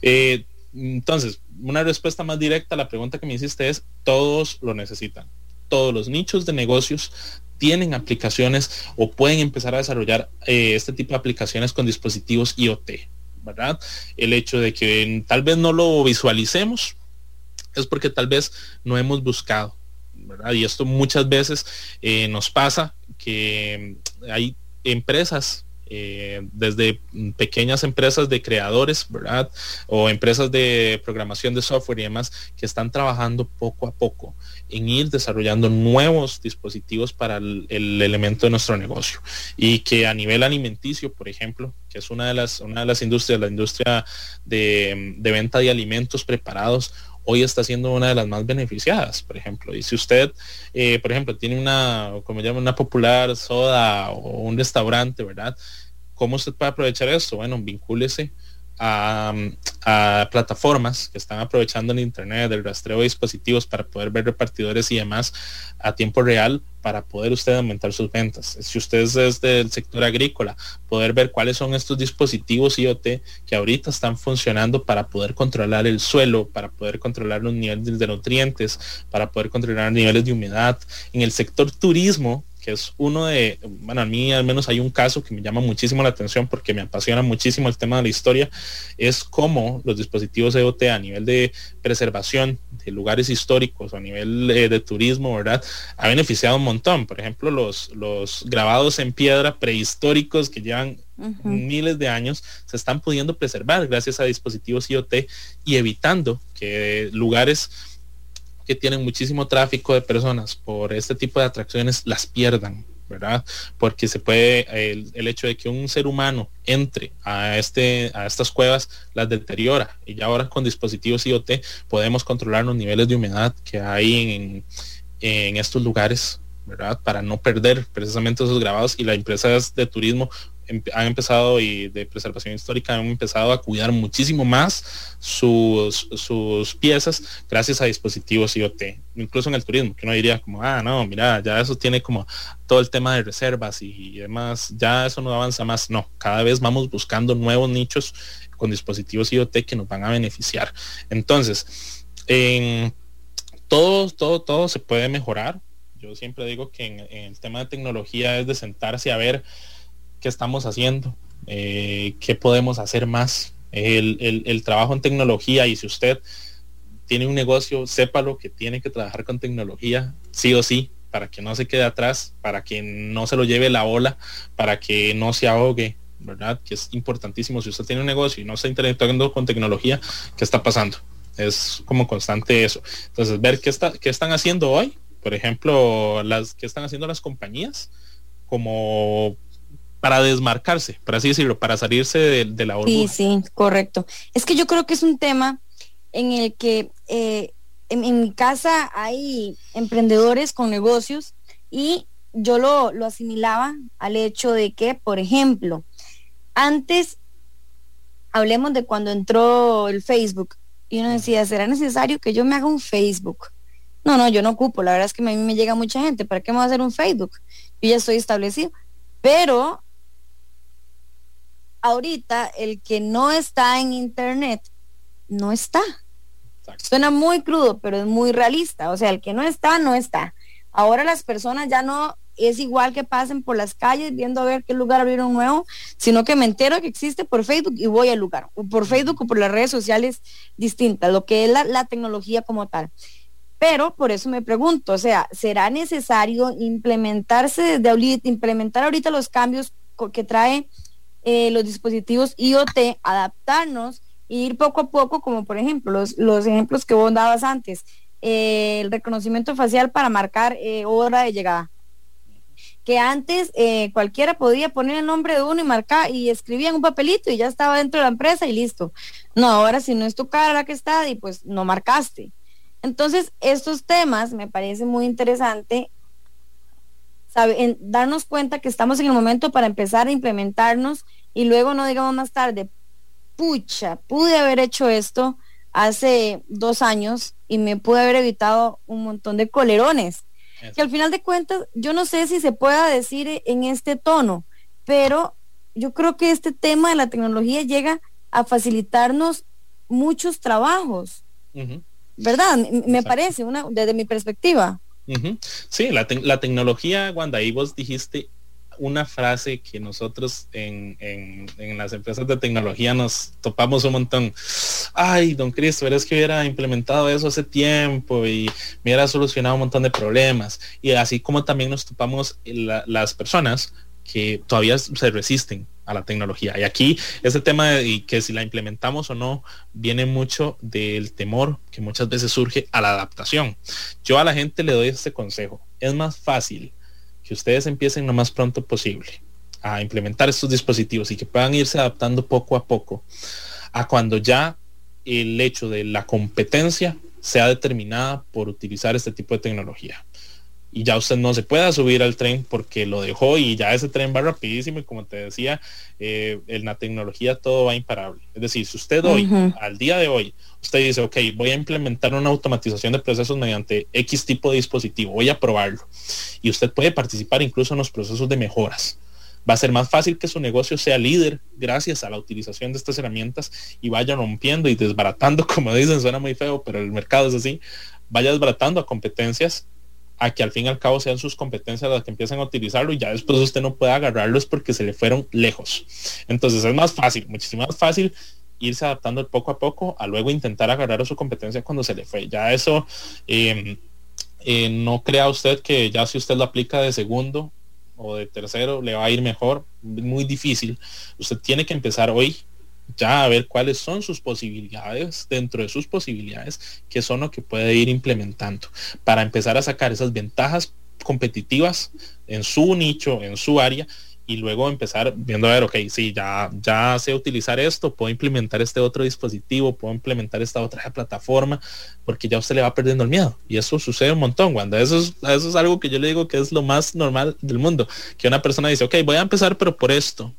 Eh, Entonces, una respuesta más directa a la pregunta que me hiciste es, todos lo necesitan. Todos los nichos de negocios tienen aplicaciones o pueden empezar a desarrollar eh, este tipo de aplicaciones con dispositivos IoT, ¿verdad? El hecho de que tal vez no lo visualicemos es porque tal vez no hemos buscado, Y esto muchas veces eh, nos pasa que hay empresas eh, desde pequeñas empresas de creadores, ¿verdad? O empresas de programación de software y demás que están trabajando poco a poco en ir desarrollando nuevos dispositivos para el, elemento de nuestro negocio. Y que a nivel alimenticio, por ejemplo, que es una de las, una de las industrias, la industria de, venta de alimentos preparados, hoy está siendo una de las más beneficiadas, por ejemplo. Y si usted, eh, por ejemplo, tiene una, como llama, una popular soda o un restaurante, ¿verdad? ¿Cómo usted puede aprovechar esto? Bueno, vincúlese a, plataformas que están aprovechando el Internet, el rastreo de dispositivos para poder ver repartidores y demás a tiempo real para poder usted aumentar sus ventas. Si usted es del sector agrícola, poder ver cuáles son estos dispositivos IoT que ahorita están funcionando para poder controlar el suelo, para poder controlar los niveles de nutrientes, para poder controlar niveles de humedad. En el sector turismo, que es uno de, bueno, a mí al menos hay un caso que me llama muchísimo la atención porque me apasiona muchísimo el tema de la historia, es cómo los dispositivos EOT a nivel de preservación de lugares históricos, a nivel eh, de turismo, ¿verdad? Ha beneficiado un montón. Por ejemplo, los, los grabados en piedra prehistóricos que llevan miles de años se están pudiendo preservar gracias a dispositivos IoT y evitando que lugares tienen muchísimo tráfico de personas por este tipo de atracciones las pierdan, ¿verdad? Porque se puede, el, hecho de que un ser humano entre a, este, a estas cuevas las deteriora. Y ya ahora con dispositivos IoT podemos controlar los niveles de humedad que hay en estos lugares, ¿verdad? Para no perder precisamente esos grabados y las empresas de turismo han empezado y de preservación histórica han empezado a cuidar muchísimo más sus, sus piezas gracias a dispositivos IoT, incluso en el turismo, que uno diría como, ah, no, mira, ya eso tiene como todo el tema de reservas y demás, ya eso no avanza más. No, cada vez vamos buscando nuevos nichos con dispositivos IoT que nos van a beneficiar. Entonces, en todo, todo, todo se puede mejorar. Yo siempre digo que en el tema de tecnología es de sentarse a ver qué estamos haciendo, eh, qué podemos hacer más. El, trabajo en tecnología y si usted tiene un negocio, sépalo que tiene que trabajar con tecnología, sí o sí, para que no se quede atrás, para que no se lo lleve la ola, para que no se ahogue, ¿verdad? Que es importantísimo. Si usted tiene un negocio y no está interactuando con tecnología, ¿qué está pasando? Es como constante eso. Entonces, ver qué, está, qué están haciendo hoy, por ejemplo, las que están haciendo las compañías, como para desmarcarse, para así decirlo, para salirse de, la burbuja. Sí, sí, correcto. Es que yo creo que es un tema en el que eh, en, mi casa hay emprendedores con negocios y yo lo, lo asimilaba al hecho de que, por ejemplo, antes, hablemos de cuando entró el Facebook, y uno decía, ¿será necesario que yo me haga un Facebook? No, no, yo no ocupo, la verdad es que a mí me llega mucha gente, ¿para qué me voy a hacer un Facebook? Yo ya estoy establecido. Pero ahorita el que no está en internet, no está. Suena muy crudo, pero es muy realista. O sea, el que no está, no está. Ahora las personas ya no es igual que pasen por las calles viendo a ver qué lugar abrieron nuevo, sino que me entero que existe por Facebook y voy al lugar, o por Facebook o por las redes sociales distintas, lo que es la, tecnología como tal. Pero por eso me pregunto, o sea, ¿será necesario implementarse desde ahorita, implementar ahorita los cambios que trae eh, los dispositivos IoT, adaptarnos e ir poco a poco, como por ejemplo los, los ejemplos que vos dabas antes, eh, el reconocimiento facial para marcar eh, hora de llegada. Que antes cualquiera podía poner el nombre de uno y marcar y escribía en un papelito y ya estaba dentro de la empresa y listo. No, ahora si no es tu cara que está y pues no marcaste. Entonces, estos temas me parece muy interesante en darnos cuenta que estamos en el momento para empezar a implementarnos y luego no digamos más tarde, pucha, pude haber hecho esto hace dos años y me pude haber evitado un montón de colerones. Que al final de cuentas, yo no sé si se pueda decir en este tono, pero yo creo que este tema de la tecnología llega a facilitarnos muchos trabajos. ¿Verdad? Me parece, una, desde mi perspectiva. Sí, la, la tecnología, Wanda, ahí vos dijiste una frase que nosotros en, las empresas de tecnología nos topamos un montón. Ay, don Cristo, es que hubiera implementado eso hace tiempo y me hubiera solucionado un montón de problemas. Y así como también nos topamos las personas que todavía se resisten a la tecnología. Y aquí ese tema de que si la implementamos o no viene mucho del temor que muchas veces surge a la adaptación. Yo a la gente le doy este consejo. Es más fácil que ustedes empiecen lo más pronto posible a implementar estos dispositivos y que puedan irse adaptando poco a poco a cuando ya el hecho de la competencia sea determinada por utilizar este tipo de tecnología y ya usted no se pueda subir al tren porque lo dejó y ya ese tren va rapidísimo y como te decía, eh, en la tecnología todo va imparable. Es decir, si usted hoy, al día de hoy, usted dice, ok, voy a implementar una automatización de procesos mediante X tipo de dispositivo, voy a probarlo y usted puede participar incluso en los procesos de mejoras. Va a ser más fácil que su negocio sea líder gracias a la utilización de estas herramientas y vaya rompiendo y desbaratando, como dicen, suena muy feo, pero el mercado es así, vaya desbaratando a competencias a que al fin y al cabo sean sus competencias las que empiecen a utilizarlo y ya después usted no puede agarrarlos porque se le fueron lejos. Entonces es más fácil, muchísimo más fácil irse adaptando poco a poco a luego intentar agarrar a su competencia cuando se le fue. Ya eso em, eh, no crea usted que ya si usted lo aplica de segundo o de tercero le va a ir mejor, muy difícil. Usted tiene que empezar hoy ya a ver cuáles son sus posibilidades dentro de sus posibilidades, que son lo que puede ir implementando para empezar a sacar esas ventajas competitivas en su nicho, en su área y luego empezar viendo a ver, ok, sí, ya, ya sé utilizar esto, puedo implementar este otro dispositivo, puedo implementar esta otra plataforma, porque ya usted le va perdiendo el miedo. Y eso sucede un montón, cuando eso es, eso es algo que yo le digo que es lo más normal del mundo, que una persona dice, ok, voy a empezar, pero por esto,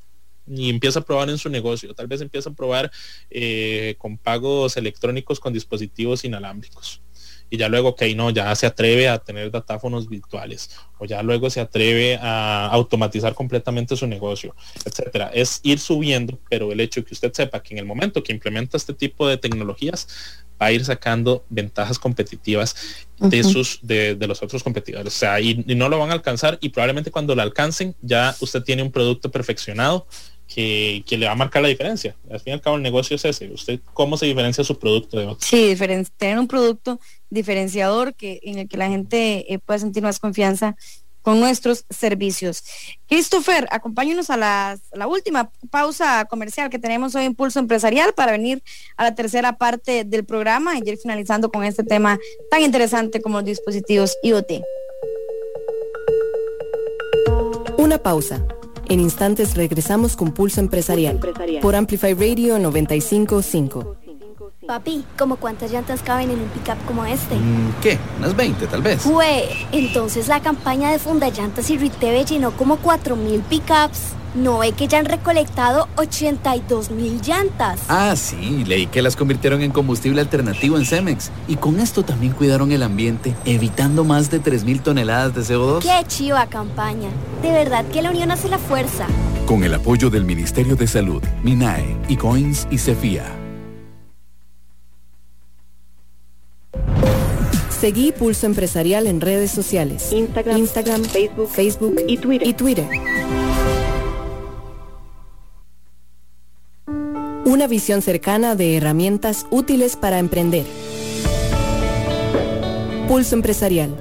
y empieza a probar en su negocio. Tal vez empieza a probar eh, con pagos electrónicos con dispositivos inalámbricos. Y ya luego, ok, no, ya se atreve a tener datáfonos virtuales o ya luego se atreve a automatizar completamente su negocio, etcétera. Es ir subiendo, pero el hecho de que usted sepa que en el momento que implementa este tipo de tecnologías, va a ir sacando ventajas competitivas de sus de, los otros competidores. O sea, y, y, no lo van a alcanzar y probablemente cuando lo alcancen ya usted tiene un producto perfeccionado que, le va a marcar la diferencia. Al fin y al cabo el negocio es ese. ¿Usted cómo se diferencia su producto de otro? Sí, tener un producto diferenciador que, en el que la gente eh, pueda sentir más confianza con nuestros servicios. Christopher, acompáñenos a, la última pausa comercial que tenemos hoy en Pulso Empresarial para venir a la tercera parte del programa y ir finalizando con este tema tan interesante como los dispositivos IoT. Una pausa. En instantes regresamos con Pulso Empresarial, por Amplify Radio 955. Papi, ¿cómo cuántas llantas caben en un pickup como este? Mm, ¿Qué? ¿Unas 20 tal vez? Fue, entonces la campaña de Funda Llantas y Riteve llenó como 4.000 pickups. ¿No ve que ya han recolectado 82 mil llantas? Ah, sí, leí que las convirtieron en combustible alternativo en Cemex. Y con esto también cuidaron el ambiente, evitando más de 3 mil toneladas de CO2. ¡Qué chiva campaña! De verdad que la unión hace la fuerza. Con el apoyo del Ministerio de Salud, MINAE, ICOINS y CEFIA. Seguí Pulso Empresarial en redes sociales. Instagram, Facebook, Facebook y Twitter. Y Twitter. Una visión cercana de herramientas útiles para emprender. Pulso Empresarial.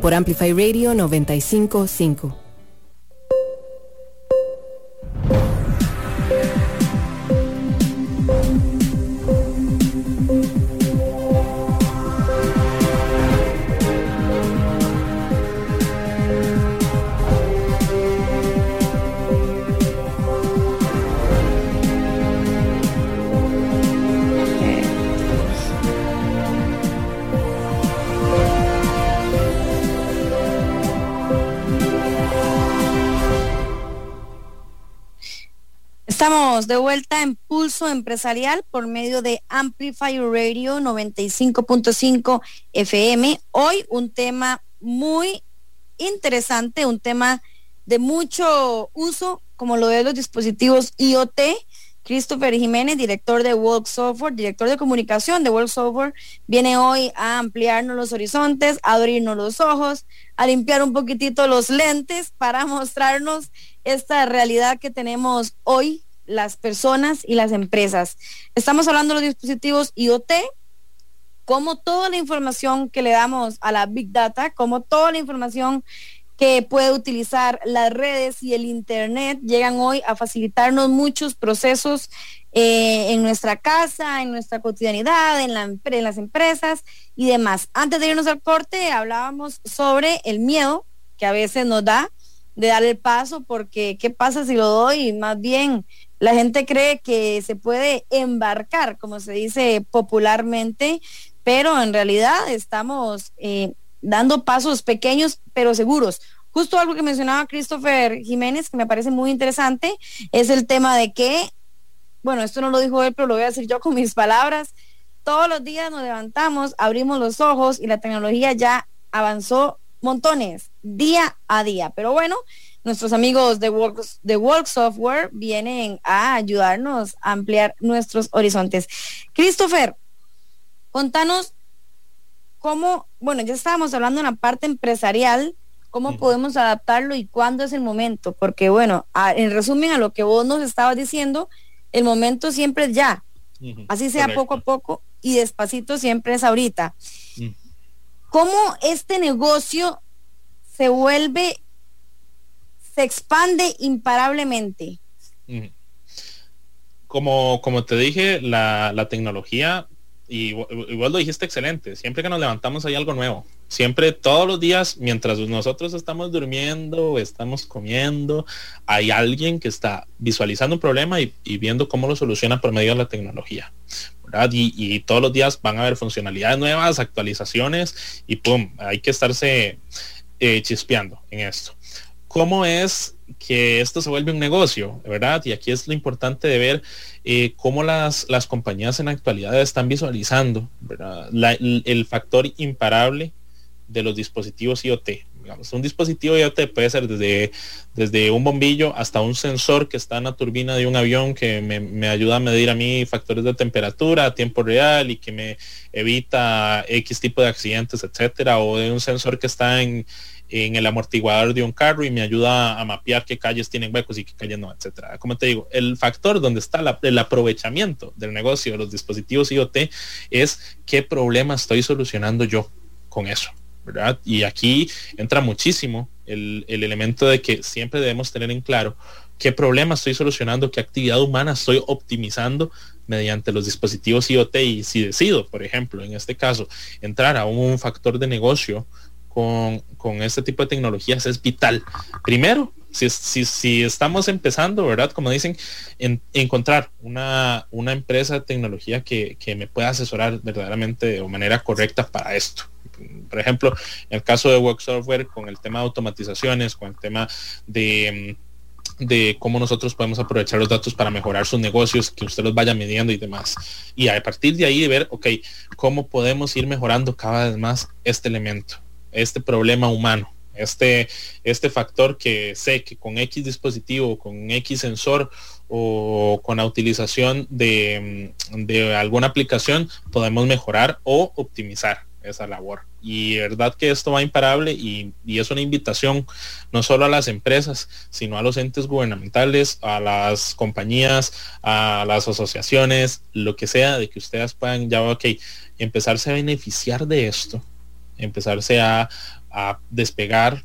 Por Amplify Radio 955. Estamos de vuelta en Pulso Empresarial por medio de Amplify Radio 95.5 FM. Hoy un tema muy interesante, un tema de mucho uso, como lo de los dispositivos IoT, Christopher Jiménez, director de Walk Software, director de comunicación de Walk Software, viene hoy a ampliarnos los horizontes, a abrirnos los ojos, a limpiar un poquitito los lentes para mostrarnos esta realidad que tenemos hoy las personas y las empresas. Estamos hablando de los dispositivos IoT, como toda la información que le damos a la Big Data, como toda la información que puede utilizar las redes y el Internet llegan hoy a facilitarnos muchos procesos eh, en nuestra casa, en nuestra cotidianidad, en, la, en las empresas y demás. Antes de irnos al corte, hablábamos sobre el miedo que a veces nos da de dar el paso, porque ¿qué pasa si lo doy? Más bien, la gente cree que se puede embarcar, como se dice popularmente, pero en realidad estamos... Eh, dando pasos pequeños pero seguros. Justo algo que mencionaba Christopher Jiménez, que me parece muy interesante, es el tema de que, bueno, esto no lo dijo él, pero lo voy a decir yo con mis palabras, todos los días nos levantamos, abrimos los ojos y la tecnología ya avanzó montones, día a día. Pero bueno, nuestros amigos de Work, de Work Software vienen a ayudarnos a ampliar nuestros horizontes. Christopher, contanos cómo, bueno, ya estábamos hablando en la parte empresarial, cómo podemos adaptarlo y cuándo es el momento, porque bueno, en resumen a lo que vos nos estabas diciendo, el momento siempre es ya, así sea poco a poco y despacito siempre es ahorita. ¿Cómo este negocio se vuelve, se expande imparablemente? Como, como te dije, la, la tecnología y igual lo dijiste excelente, siempre que nos levantamos hay algo nuevo. Siempre, todos los días, mientras nosotros estamos durmiendo, estamos comiendo, hay alguien que está visualizando un problema y, viendo cómo lo soluciona por medio de la tecnología. Y, todos los días van a haber funcionalidades nuevas, actualizaciones y pum, hay que estarse eh, chispeando en esto. ¿Cómo es que esto se vuelve un negocio, ¿verdad? Y aquí es lo importante de ver eh, cómo las, las compañías en la actualidad están visualizando el, factor imparable de los dispositivos IoT. Un dispositivo IoT puede ser desde, desde un bombillo hasta un sensor que está en la turbina de un avión que me, me ayuda a medir a mí factores de temperatura a tiempo real y que me evita X tipo de accidentes, etcétera, o de un sensor que está en, en el amortiguador de un carro y me ayuda a mapear qué calles tienen huecos y qué calles no, etcétera. Como te digo, el factor donde está el aprovechamiento del negocio de los dispositivos IoT es qué problema estoy solucionando yo con eso. ¿verdad? Y aquí entra muchísimo el, el elemento de que siempre debemos tener en claro qué problema estoy solucionando, qué actividad humana estoy optimizando mediante los dispositivos IoT y si decido, por ejemplo, en este caso, entrar a un factor de negocio con, este tipo de tecnologías es vital. Primero, si, si, estamos empezando, ¿verdad? Como dicen, en, encontrar una, una empresa de tecnología que, me pueda asesorar verdaderamente de manera correcta para esto. Por ejemplo, en el caso de Work Software, con el tema de automatizaciones, con el tema de, de cómo nosotros podemos aprovechar los datos para mejorar sus negocios, que usted los vaya midiendo y demás. Y a partir de ahí ver, ok, cómo podemos ir mejorando cada vez más este elemento este problema humano, este, este factor que sé que con X dispositivo, con X sensor o con la utilización de, de alguna aplicación podemos mejorar o optimizar esa labor. Y verdad que esto va imparable y, y, es una invitación no solo a las empresas, sino a los entes gubernamentales, a las compañías, a las asociaciones, lo que sea, de que ustedes puedan ya, ok, empezarse a beneficiar de esto empezarse a, despegar,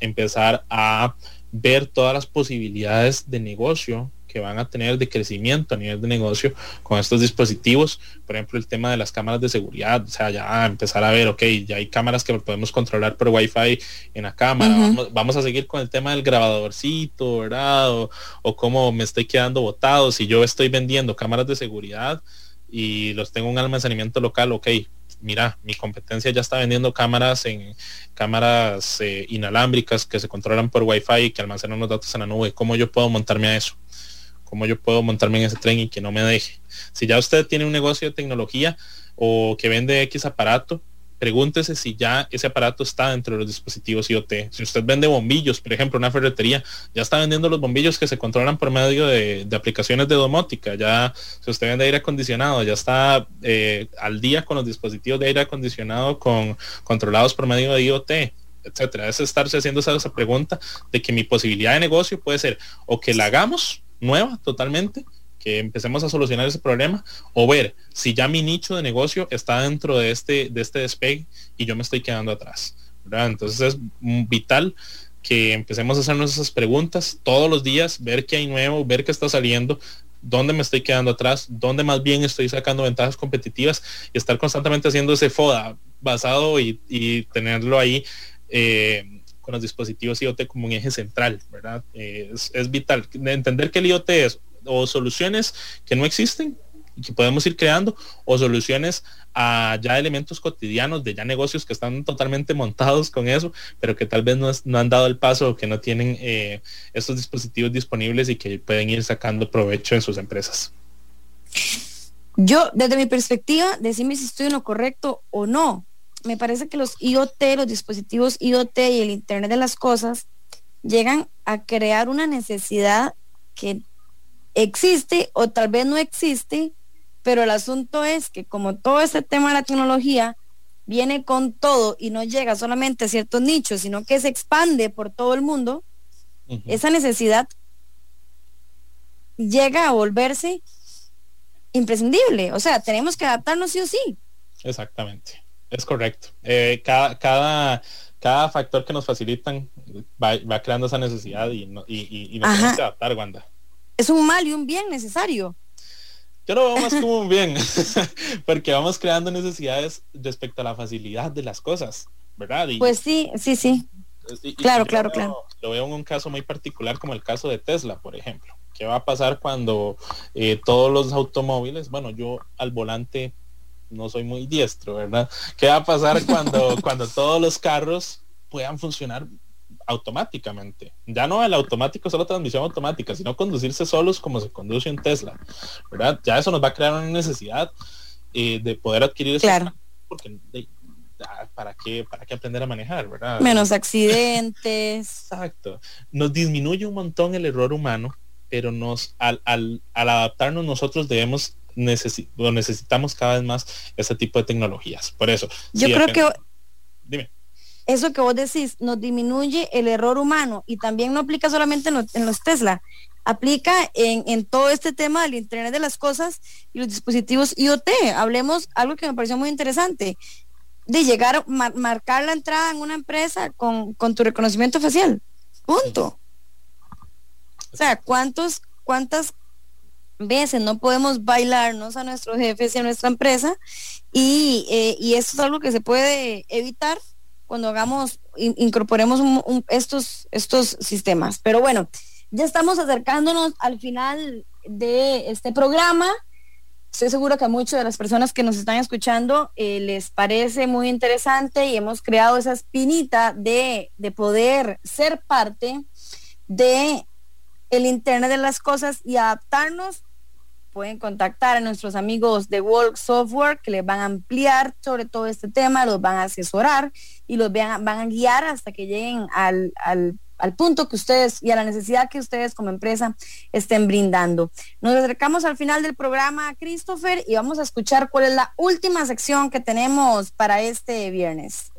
empezar a ver todas las posibilidades de negocio que van a tener de crecimiento a nivel de negocio con estos dispositivos. Por ejemplo, el tema de las cámaras de seguridad, o sea, ya empezar a ver, ok, ya hay cámaras que podemos controlar por wifi en la cámara. vamos, a seguir con el tema del grabadorcito, ¿verdad? O, o cómo me estoy quedando botado. Si yo estoy vendiendo cámaras de seguridad y los tengo en almacenamiento local, ok, mira, mi competencia ya está vendiendo cámaras en cámaras eh, inalámbricas que se controlan por wifi y que almacenan los datos en la nube. ¿Cómo yo puedo montarme a eso? ¿Cómo yo puedo montarme en ese tren y que no me deje? Si ya usted tiene un negocio de tecnología o que vende X aparato, pregúntese si ya ese aparato está dentro de los dispositivos IoT. Si usted vende bombillos, por ejemplo, una ferretería, ya está vendiendo los bombillos que se controlan por medio de, aplicaciones de domótica. Ya, si usted vende aire acondicionado, ya está eh, al día con los dispositivos de aire acondicionado con, controlados por medio de IoT etcétera. Es estarse haciendo esa, esa pregunta de que mi posibilidad de negocio puede ser o que la hagamos nueva totalmente que empecemos a solucionar ese problema o ver si ya mi nicho de negocio está dentro de este, de este despegue y yo me estoy quedando atrás. Entonces es vital que empecemos a hacernos esas preguntas todos los días, ver qué hay nuevo, ver qué está saliendo, dónde me estoy quedando atrás, dónde más bien estoy sacando ventajas competitivas y estar constantemente haciendo ese FODA basado y, tenerlo ahí eh, con los dispositivos IoT como un eje central, ¿verdad? Eh, es, es, vital entender que el IoT es o soluciones que no existen y que podemos ir creando o soluciones a ya elementos cotidianos de ya negocios que están totalmente montados con eso, pero que tal vez no, han dado el paso o que no tienen eh, estos dispositivos disponibles y que pueden ir sacando provecho en sus empresas. Yo, desde mi perspectiva, decime si estoy en lo correcto o no. Me parece que los IoT, los dispositivos IoT y el Internet de las Cosas llegan a crear una necesidad que existe o tal vez no existe, pero el asunto es que como todo este tema de la tecnología viene con todo y no llega solamente a ciertos nichos, sino que se expande por todo el mundo, esa necesidad llega a volverse imprescindible. O sea, tenemos que adaptarnos sí o sí. Exactamente, es correcto. Eh, cada, cada, cada factor que nos facilitan va, creando esa necesidad y, no, y, nos tenemos que adaptar, Wanda es un mal y un bien necesario. Yo lo veo más como un bien, porque vamos creando necesidades respecto a la facilidad de las cosas, ¿verdad? pues sí, sí, sí. claro, claro, claro. Lo veo en un caso muy particular como el caso de Tesla, por ejemplo. ¿Qué va a pasar cuando eh, todos los automóviles, bueno, yo al volante no soy muy diestro, ¿verdad? ¿Qué va a pasar cuando, cuando todos los carros puedan funcionar automáticamente. Ya no el automático, solo transmisión automática, sino conducirse solos como se conduce en Tesla. ¿Verdad? Ya eso nos va a crear una necesidad eh, de poder adquirir claro. porque ¿para qué, ¿para qué aprender a manejar? ¿verdad? Menos accidentes. Exacto. Nos disminuye un montón el error humano, pero nos al, al, al adaptarnos nosotros debemos necesitamos cada vez más ese tipo de tecnologías. Por eso. Yo creo que... Dime eso que vos decís nos disminuye el error humano y también no aplica solamente en los, Tesla, aplica en, todo este tema del Internet de las Cosas y los dispositivos IoT. Hablemos algo que me pareció muy interesante, de llegar a marcar la entrada en una empresa con, tu reconocimiento facial. Punto. O sea, ¿cuántos, ¿cuántas veces no podemos bailarnos a nuestros jefes y a nuestra empresa? Y, eh, y esto es algo que se puede evitar cuando hagamos, incorporemos estos, estos sistemas. Pero bueno, ya estamos acercándonos al final de este programa. Estoy seguro que a muchas de las personas que nos están escuchando eh, les parece muy interesante y hemos creado esa espinita de, de poder ser parte de el Internet de las cosas y adaptarnos pueden contactar a nuestros amigos de Work Software que les van a ampliar sobre todo este tema, los van a asesorar y los van a, guiar hasta que lleguen al, punto que ustedes y a la necesidad que ustedes como empresa estén brindando. Nos acercamos al final del programa, Christopher, y vamos a escuchar cuál es la última sección que tenemos para este viernes.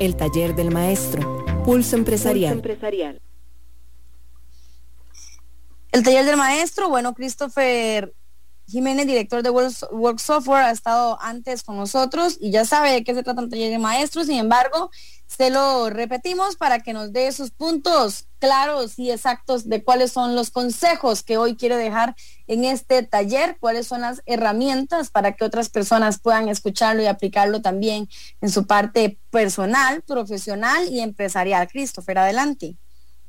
El taller del maestro, Pulso empresarial. Pulso empresarial. El taller del maestro, bueno, Christopher Jiménez, director de Work, Software, ha estado antes con nosotros y ya sabe de qué se trata el taller de maestro. Sin embargo, se lo repetimos para que nos dé sus puntos claros y exactos de cuáles son los consejos que hoy quiere dejar en este taller, cuáles son las herramientas para que otras personas puedan escucharlo y aplicarlo también en su parte personal, profesional y empresarial. Christopher, adelante.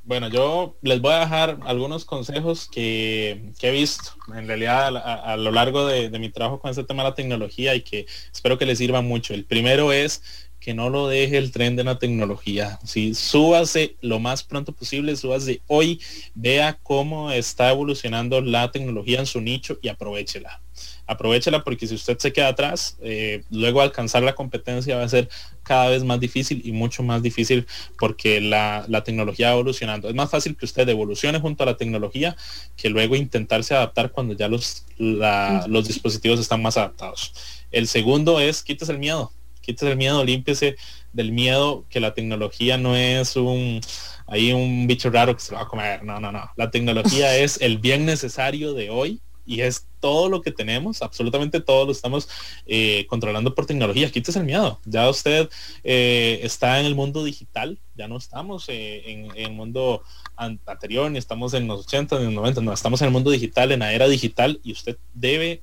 Bueno, yo les voy a dejar algunos consejos que, he visto en realidad a, lo largo de, mi trabajo con este tema de la tecnología y que espero que les sirva mucho. El primero es que no lo deje el tren de la tecnología. ¿sí? Súbase lo más pronto posible, súbase hoy, vea cómo está evolucionando la tecnología en su nicho y aprovechela aprovechela porque si usted se queda atrás, eh, luego alcanzar la competencia va a ser cada vez más difícil y mucho más difícil porque la, tecnología va evolucionando. Es más fácil que usted evolucione junto a la tecnología que luego intentarse adaptar cuando ya los, los dispositivos están más adaptados. El segundo es quítese el miedo, quítese el miedo, límpiese del miedo que la tecnología no es un ahí un bicho raro que se va a comer. No, no, no. La tecnología es el bien necesario de hoy y es todo lo que tenemos, absolutamente todo lo estamos eh, controlando por tecnología. Quítese el miedo. Ya usted eh, está en el mundo digital, ya no estamos eh, en, el mundo anterior, ni estamos en los 80, ni en los 90, no, estamos en el mundo digital, en la era digital, y usted debe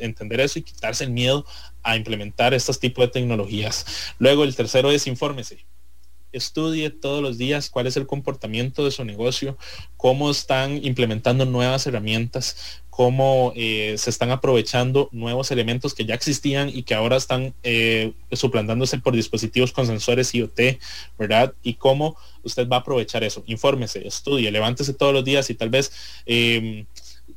entender eso y quitarse el miedo a implementar estos tipos de tecnologías. Luego el tercero es infórmese estudie todos los días cuál es el comportamiento de su negocio, cómo están implementando nuevas herramientas, cómo eh, se están aprovechando nuevos elementos que ya existían y que ahora están eh, suplantándose por dispositivos con sensores IoT, ¿verdad? Y cómo usted va a aprovechar eso. Infórmese, estudie, levántese todos los días y tal vez em,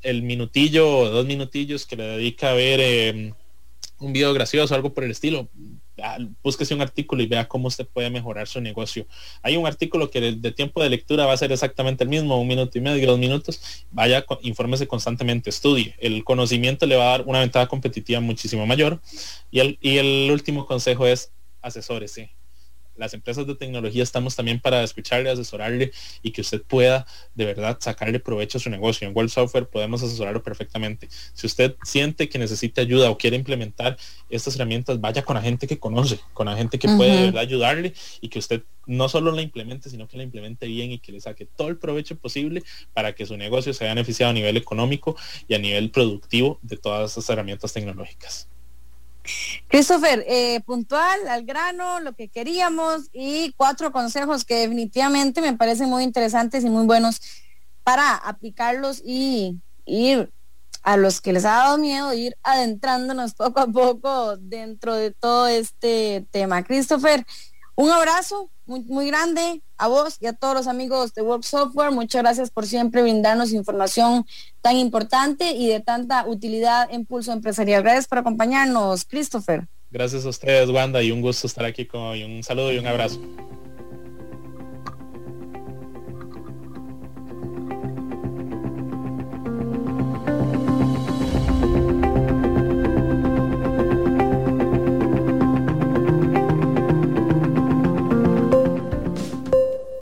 el minutillo o dos minutillos que le dedica a ver em, un video gracioso, algo por el estilo, búsquese un artículo y vea cómo usted puede mejorar su negocio. Hay un artículo que de, tiempo de lectura va a ser exactamente el mismo, un minuto y medio, dos minutos. Vaya, infórmese constantemente, estudie. El conocimiento le va a dar una ventaja competitiva muchísimo mayor. Y el, y el último consejo es asesórese las empresas de tecnología estamos también para escucharle, asesorarle y que usted pueda de verdad sacarle provecho a su negocio. En World Software podemos asesorarlo perfectamente. Si usted siente que necesita ayuda o quiere implementar estas herramientas, vaya con la gente que conoce, con la gente que puede ayudarle y que usted no solo la implemente, sino que la implemente bien y que le saque todo el provecho posible para que su negocio se haya beneficiado a nivel económico y a nivel productivo de todas estas herramientas tecnológicas. Christopher, eh, puntual, al grano, lo que queríamos y cuatro consejos que definitivamente me parecen muy interesantes y muy buenos para aplicarlos y ir a los que les ha dado miedo, ir adentrándonos poco a poco dentro de todo este tema. Christopher, un abrazo muy, grande a vos y a todos los amigos de Work Software. Muchas gracias por siempre brindarnos información tan importante y de tanta utilidad en Pulso Empresarial. Gracias por acompañarnos, Christopher. Gracias a ustedes, Wanda, y un gusto estar aquí con y un saludo y un abrazo.